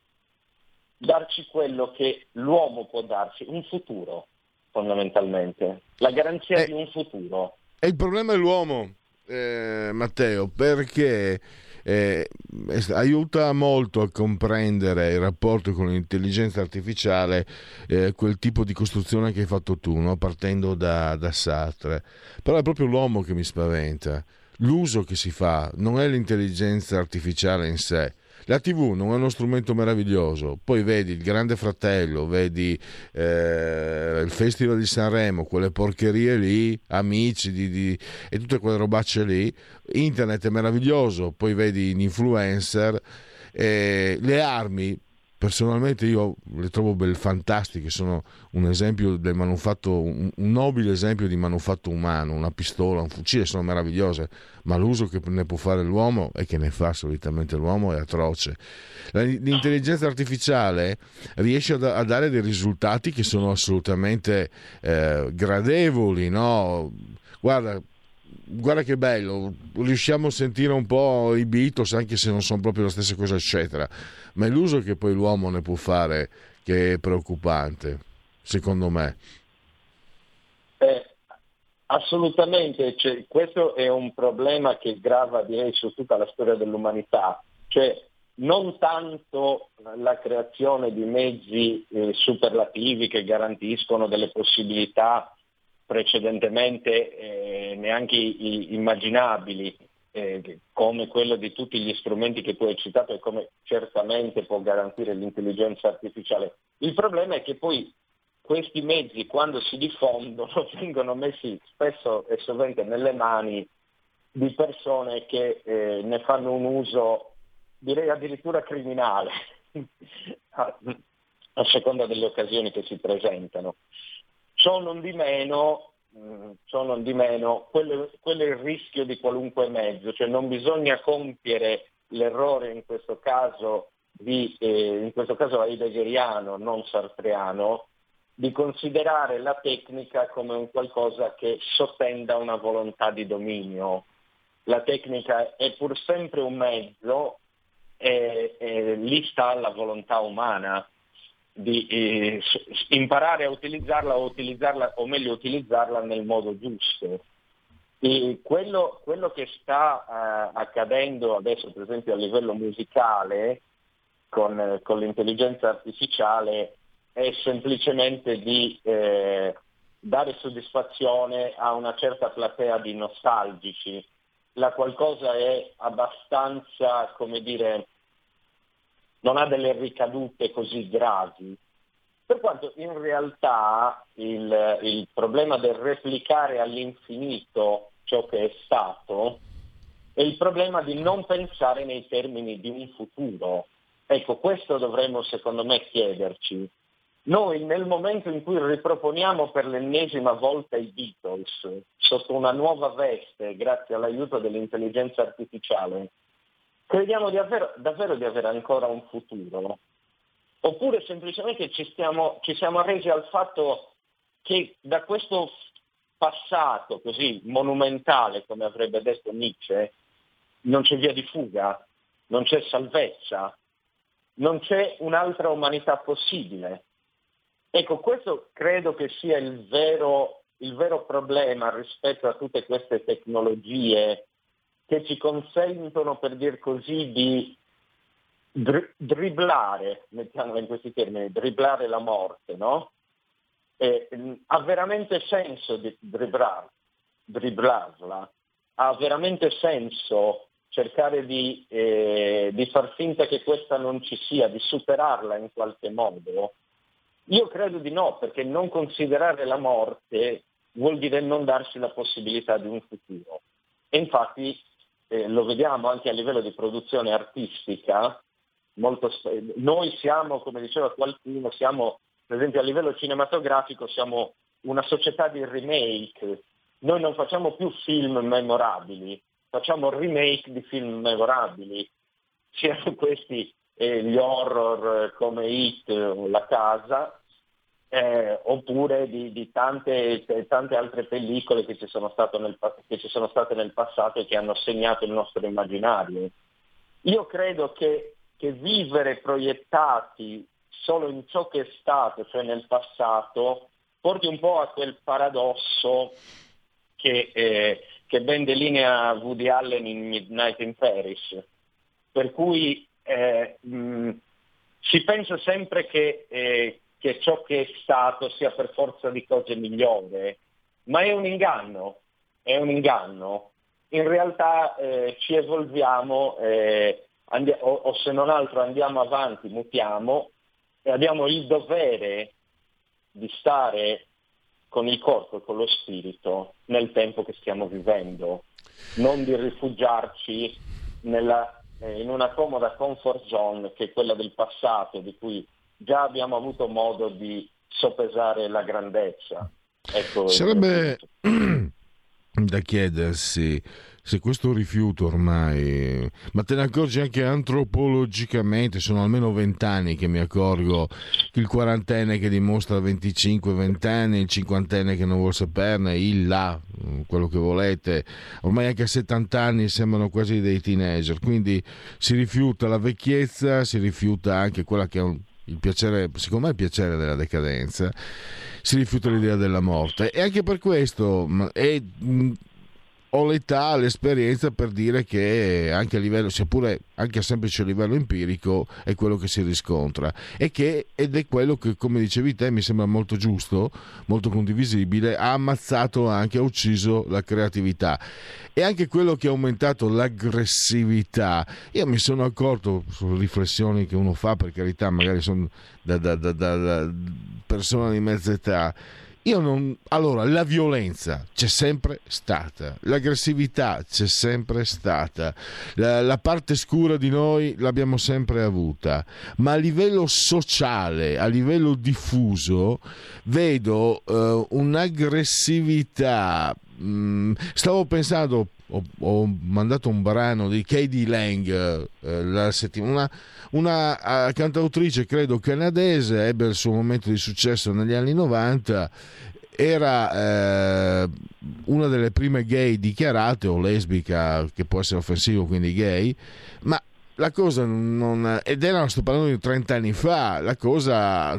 darci quello che l'uomo può darci, un futuro fondamentalmente, la garanzia eh, di un futuro. E il problema è l'uomo, eh, Matteo, perché eh, aiuta molto a comprendere il rapporto con l'intelligenza artificiale, eh, quel tipo di costruzione che hai fatto tu, no? partendo da, da Sartre. Però è proprio l'uomo che mi spaventa, l'uso che si fa, non è l'intelligenza artificiale in sé la TV non è uno strumento meraviglioso, poi vedi il Grande Fratello, vedi eh, il Festival di Sanremo, quelle porcherie lì, amici di, di, e tutte quelle robacce lì, internet è meraviglioso, poi vedi gli influencer, eh, le armi personalmente io le trovo belle, fantastiche, sono un esempio del manufatto, un, nobile esempio di manufatto umano, una pistola, un fucile sono meravigliose, ma l'uso che ne può fare l'uomo e che ne fa solitamente l'uomo è atroce. L'intelligenza artificiale riesce a dare dei risultati che sono assolutamente eh, gradevoli, no? Guarda, guarda che bello, riusciamo a sentire un po' i Beatles anche se non sono proprio la stessa cosa, eccetera. Ma è l'uso che poi l'uomo ne può fare che è preoccupante, secondo me. Eh, assolutamente, cioè, questo è un problema che grava direi su tutta la storia dell'umanità, cioè non tanto la creazione di mezzi eh, superlativi che garantiscono delle possibilità precedentemente eh, neanche immaginabili, eh, come quello di tutti gli strumenti che tu hai citato e come certamente può garantire l'intelligenza artificiale. Il problema è che poi questi mezzi quando si diffondono (laughs) vengono messi spesso e sovente nelle mani di persone che eh, ne fanno un uso direi addirittura criminale (laughs) a, a seconda delle occasioni che si presentano. Ciò non di meno, ciò non di meno quello, quello, è il rischio di qualunque mezzo, cioè non bisogna compiere l'errore in questo caso, di, eh, in questo caso heideggeriano, non sartreano, di considerare la tecnica come un qualcosa che sottenda una volontà di dominio. La tecnica è pur sempre un mezzo e, e lì sta la volontà umana di eh, imparare a utilizzarla o, utilizzarla o meglio utilizzarla nel modo giusto. E quello, quello che sta eh, accadendo adesso, per esempio a livello musicale, con, con l'intelligenza artificiale, è semplicemente di eh, dare soddisfazione a una certa platea di nostalgici, la qualcosa è abbastanza, come dire, non ha delle ricadute così gravi. Per quanto in realtà il, il problema del replicare all'infinito ciò che è stato è il problema di non pensare nei termini di un futuro. Ecco, questo dovremmo secondo me chiederci. Noi nel momento in cui riproponiamo per l'ennesima volta i Beatles sotto una nuova veste, grazie all'aiuto dell'intelligenza artificiale, crediamo di avere, davvero di avere ancora un futuro? Oppure semplicemente ci, stiamo, ci siamo resi al fatto che da questo passato così monumentale, come avrebbe detto Nietzsche, non c'è via di fuga, non c'è salvezza, non c'è un'altra umanità possibile. Ecco, questo credo che sia il vero, il vero problema rispetto a tutte queste tecnologie che ci consentono, per dir così, di dri- dribblare, mettiamola in questi termini, dribblare la morte, no? E, mh, ha veramente senso di dribblar, dribblarla? Ha veramente senso cercare di, eh, di far finta che questa non ci sia, di superarla in qualche modo? Io credo di no, perché non considerare la morte vuol dire non darsi la possibilità di un futuro. E infatti eh, lo vediamo anche a livello di produzione artistica, molto, noi siamo, come diceva qualcuno, siamo, per esempio a livello cinematografico, siamo una società di remake. Noi non facciamo più film memorabili, facciamo remake di film memorabili, siano (laughs) questi eh, gli horror come It o La Casa, eh, oppure di, di tante, tante, altre pellicole che ci, nel, che ci, sono state nel passato e che hanno segnato il nostro immaginario. Io credo che, che vivere proiettati solo in ciò che è stato, cioè nel passato, porti un po' a quel paradosso che, eh, che ben delinea Woody Allen in Midnight in Paris, per cui eh, mh, si pensa sempre che, eh, che ciò che è stato sia per forza di cose migliore, ma è un inganno, è un inganno. In realtà eh, ci evolviamo eh, andi- o, o, se non altro andiamo avanti, mutiamo e abbiamo il dovere di stare con il corpo e con lo spirito nel tempo che stiamo vivendo, non di rifugiarci nella, eh, in una comoda comfort zone che è quella del passato, di cui già abbiamo avuto modo di sopesare la grandezza. Ecco, Sarebbe (clears throat) da chiedersi se questo rifiuto ormai, ma te ne accorgi anche antropologicamente, sono almeno vent'anni che mi accorgo il quarantenne che dimostra 25-20 anni, il cinquantenne che non vuole saperne, il là, quello che volete, ormai anche a 70 anni sembrano quasi dei teenager, quindi si rifiuta la vecchiezza, si rifiuta anche quella che è un il piacere, secondo me il piacere della decadenza, si rifiuta l'idea della morte. E anche per questo è, ho l'età, l'esperienza per dire che anche a livello, seppure anche a semplice livello empirico, è quello che si riscontra e che, ed è quello che, come dicevi te, mi sembra molto giusto, molto condivisibile, ha ammazzato anche, ha ucciso la creatività e anche quello che ha aumentato l'aggressività. Io mi sono accorto, sulle riflessioni che uno fa, per carità, magari sono da, da, da, da persona di mezza età, io non... Allora, la violenza c'è sempre stata, l'aggressività c'è sempre stata, la, la, parte scura di noi l'abbiamo sempre avuta, ma a livello sociale, a livello diffuso, vedo uh, un'aggressività. Mm, stavo pensando, ho, ho, mandato un brano di Katie Lang eh, la settimana, una, una cantautrice credo canadese, ebbe il suo momento di successo negli anni 90 era eh, una delle prime gay dichiarate o lesbica che può essere offensivo quindi gay ma la cosa non ed era sto parlando di 30 anni fa la cosa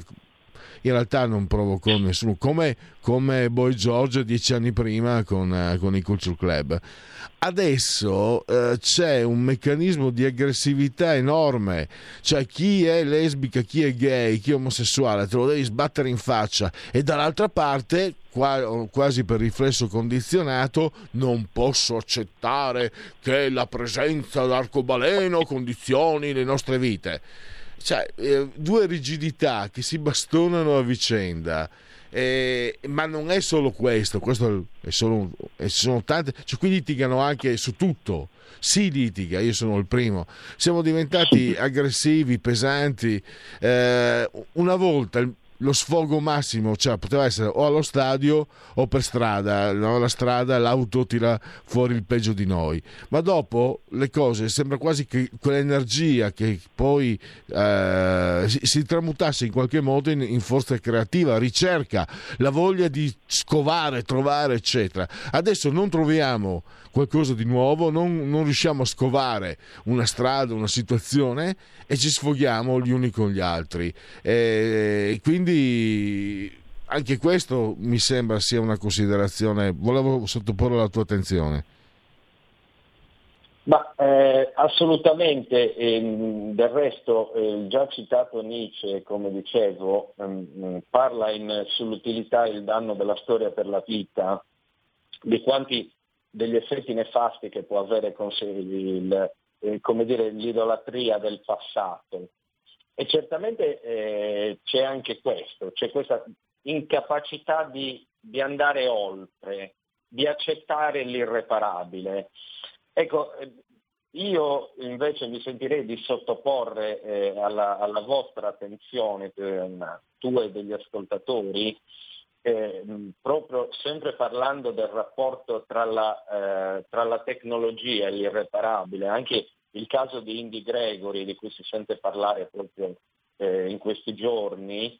in realtà non provocò nessuno, come, come Boy George dieci anni prima con, eh, con i Culture Club. Adesso eh, c'è un meccanismo di aggressività enorme, cioè chi è lesbica, chi è gay, chi è omosessuale, te lo devi sbattere in faccia. E dall'altra parte quasi per riflesso condizionato, non posso accettare che la presenza d'arcobaleno condizioni le nostre vite. Cioè, eh, due rigidità che si bastonano a vicenda eh, ma non è solo questo, questo è solo, sono tante, cioè qui litigano anche su tutto. Si litiga, io sono il primo. Siamo diventati aggressivi, pesanti. Eh, una volta lo sfogo massimo cioè, poteva essere o allo stadio o per strada, no? la strada, l'auto tira fuori il peggio di noi, ma dopo le cose sembra quasi che quell'energia che poi eh, si, si, tramutasse in qualche modo in, in, forza creativa, ricerca, la voglia di scovare, trovare, eccetera. Adesso non troviamo qualcosa di nuovo, non, non riusciamo a scovare una strada, una situazione e ci sfoghiamo gli uni con gli altri. E quindi anche questo mi sembra sia una considerazione, volevo sottoporre alla tua attenzione. Ma eh, assolutamente, ehm, del resto eh, già citato Nietzsche, come dicevo, ehm, parla in, sull'utilità e il danno della storia per la vita, di quanti degli effetti nefasti che può avere con sé il, eh, come dire, l'idolatria del passato. E certamente eh, c'è anche questo, c'è questa incapacità di, di, andare oltre, di accettare l'irreparabile. Ecco, eh, io invece mi sentirei di sottoporre eh, alla, alla, vostra attenzione, eh, tua e degli ascoltatori, eh, proprio sempre parlando del rapporto tra la, eh, tra la, tecnologia e l'irreparabile, anche il caso di Indy Gregory di cui si sente parlare proprio eh, in questi giorni,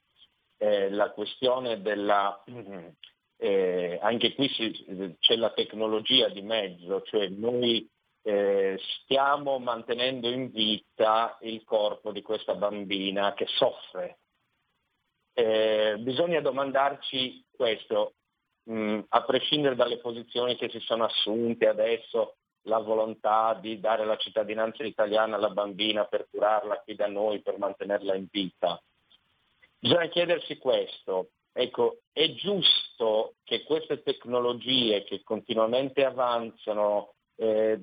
eh, la questione della... Eh, anche qui si, c'è la tecnologia di mezzo, cioè noi eh, stiamo mantenendo in vita il corpo di questa bambina che soffre eh, bisogna domandarci questo, mh, mm, a prescindere dalle posizioni che si sono assunte adesso, la volontà di dare la cittadinanza italiana alla bambina per curarla qui da noi, per mantenerla in vita. Bisogna chiedersi questo, ecco, è giusto che queste tecnologie che continuamente avanzano, eh,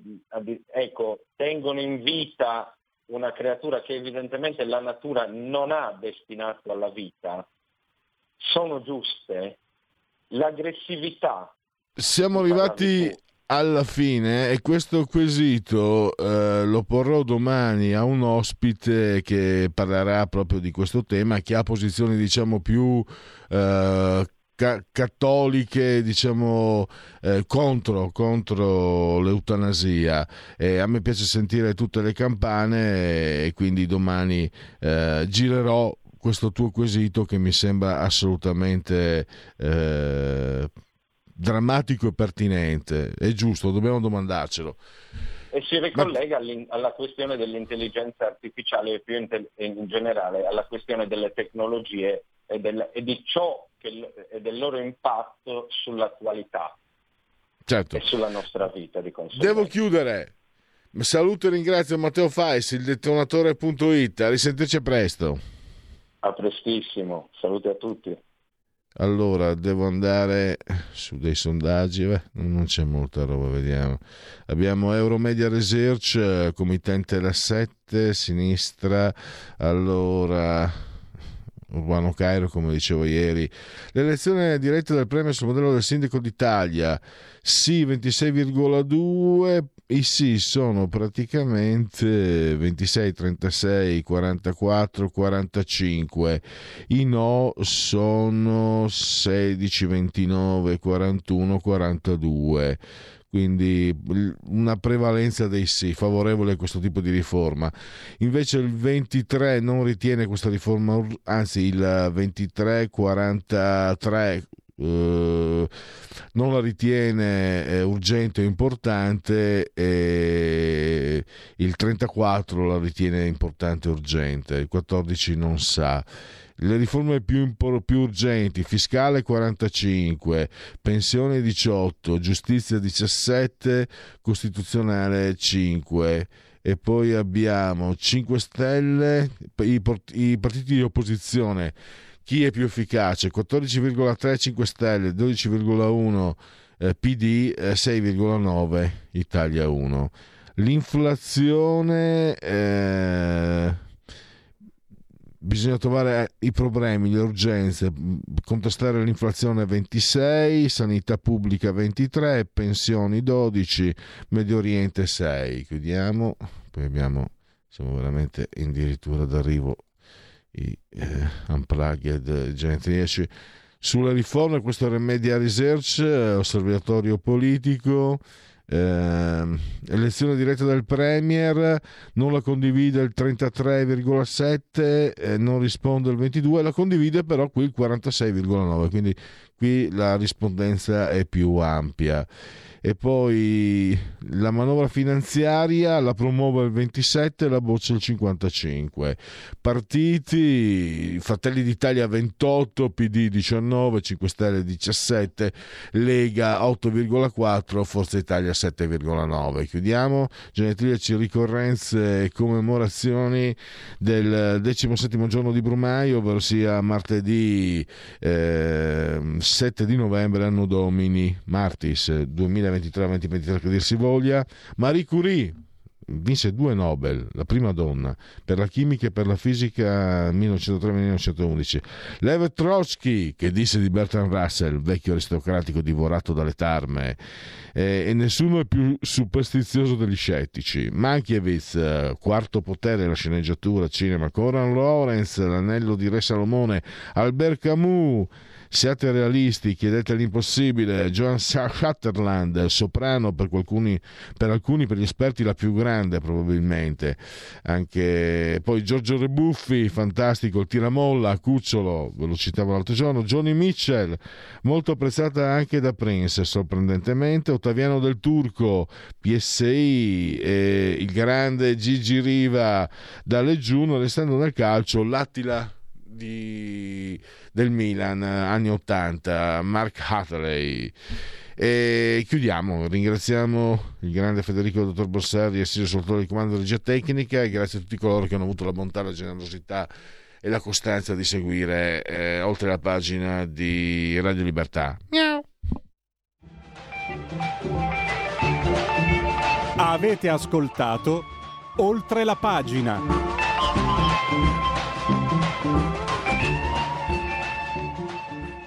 ecco, tengono in vita una creatura che evidentemente la natura non ha destinato alla vita, sono giuste, l'aggressività. Siamo arrivati alla fine e questo quesito eh, lo porrò domani a un ospite che parlerà proprio di questo tema, che ha posizioni diciamo più eh, ca- cattoliche diciamo eh, contro, contro, l'eutanasia. E a me piace sentire tutte le campane e quindi domani eh, girerò questo tuo quesito che mi sembra assolutamente eh, drammatico e pertinente. È giusto, dobbiamo domandarcelo. E si ricollega Ma... alla questione dell'intelligenza artificiale e più in, generale alla questione delle tecnologie e, del, e di ciò che, e del loro impatto sull'attualità certo. e sulla nostra vita di conseguenza. Devo chiudere. Saluto e ringrazio Matteo Fais, il detonatore.it. A risentirci presto. A prestissimo. Saluti a tutti. Allora, devo andare su dei sondaggi, Beh, non c'è molta roba, vediamo. Abbiamo Euromedia Research, committente la 7, sinistra. Allora, Urbano Cairo, come dicevo ieri. L'elezione diretta del premio sul modello del sindaco d'Italia, sì 26,2, i sì sono praticamente 26, 36, 44, 45, i no sono 16, 29, 41, 42 quindi una prevalenza dei sì, favorevole a questo tipo di riforma. Invece il 23 non ritiene questa riforma, anzi il 23, 43 Uh, non la ritiene eh, urgente o importante e il 34 la ritiene importante e urgente, il 14 non sa. Le riforme più, più, urgenti, fiscale 45, pensione 18, giustizia 17, costituzionale 5 e poi abbiamo 5 Stelle, i, partiti di opposizione chi è più efficace? 14,3 5 Stelle, 12,1 eh, PD, eh, 6,9 Italia 1. L'inflazione, eh, bisogna trovare i problemi, le urgenze, contestare l'inflazione 26, sanità pubblica 23, pensioni 12, Medio Oriente 6. Chiudiamo, poi abbiamo, siamo veramente addirittura d'arrivo i eh, unplugged genetriaci. Sulla riforma, questo era Media Research, eh, osservatorio politico, elezione diretta del Premier, non la condivide il 33,7, eh, non risponde il 22, la condivide però qui il 46,9, quindi qui la rispondenza è più ampia e poi la manovra finanziaria la promuove il 27 e la boccia il 55 partiti Fratelli d'Italia 28 PD 19 5 Stelle 17 Lega 8,4 Forza Italia 7,9 chiudiamo. Genetriaci ricorrenze e commemorazioni del 17 giorno di Brumaio ovvero sia martedì eh, 7 di novembre anno domini martis 2020 2023-2023 che dir si voglia, Marie Curie vinse due Nobel, la prima donna, per la chimica e per la fisica 1903-1911. Lev Trotsky, che disse di Bertrand Russell, vecchio aristocratico divorato dalle tarme, eh, e nessuno è più superstizioso degli scettici. Mankiewicz, quarto potere, la sceneggiatura, cinema, Coran Lawrence, l'anello di Re Salomone, Albert Camus, Siate realisti, chiedete l'impossibile. Joan Shatterland, soprano per, qualcuni, per alcuni, per gli esperti la più grande probabilmente. Anche poi Giorgio Rebuffi, fantastico, il tiramolla, Cucciolo, ve lo citavo l'altro giorno. Johnny Mitchell, molto apprezzata anche da Prince, sorprendentemente. Ottaviano del Turco, PSI, eh, il grande Gigi Riva da Leggiuno, restando nel calcio, l'Attila di, del Milan, anni 80, Mark Hatley. E chiudiamo, ringraziamo il grande Federico Dottor Borsari, assiso sul di comando di regia tecnica e grazie a tutti coloro che hanno avuto la bontà, la generosità e la costanza di seguire eh, oltre la pagina di Radio Libertà. Miau. Avete ascoltato oltre la pagina.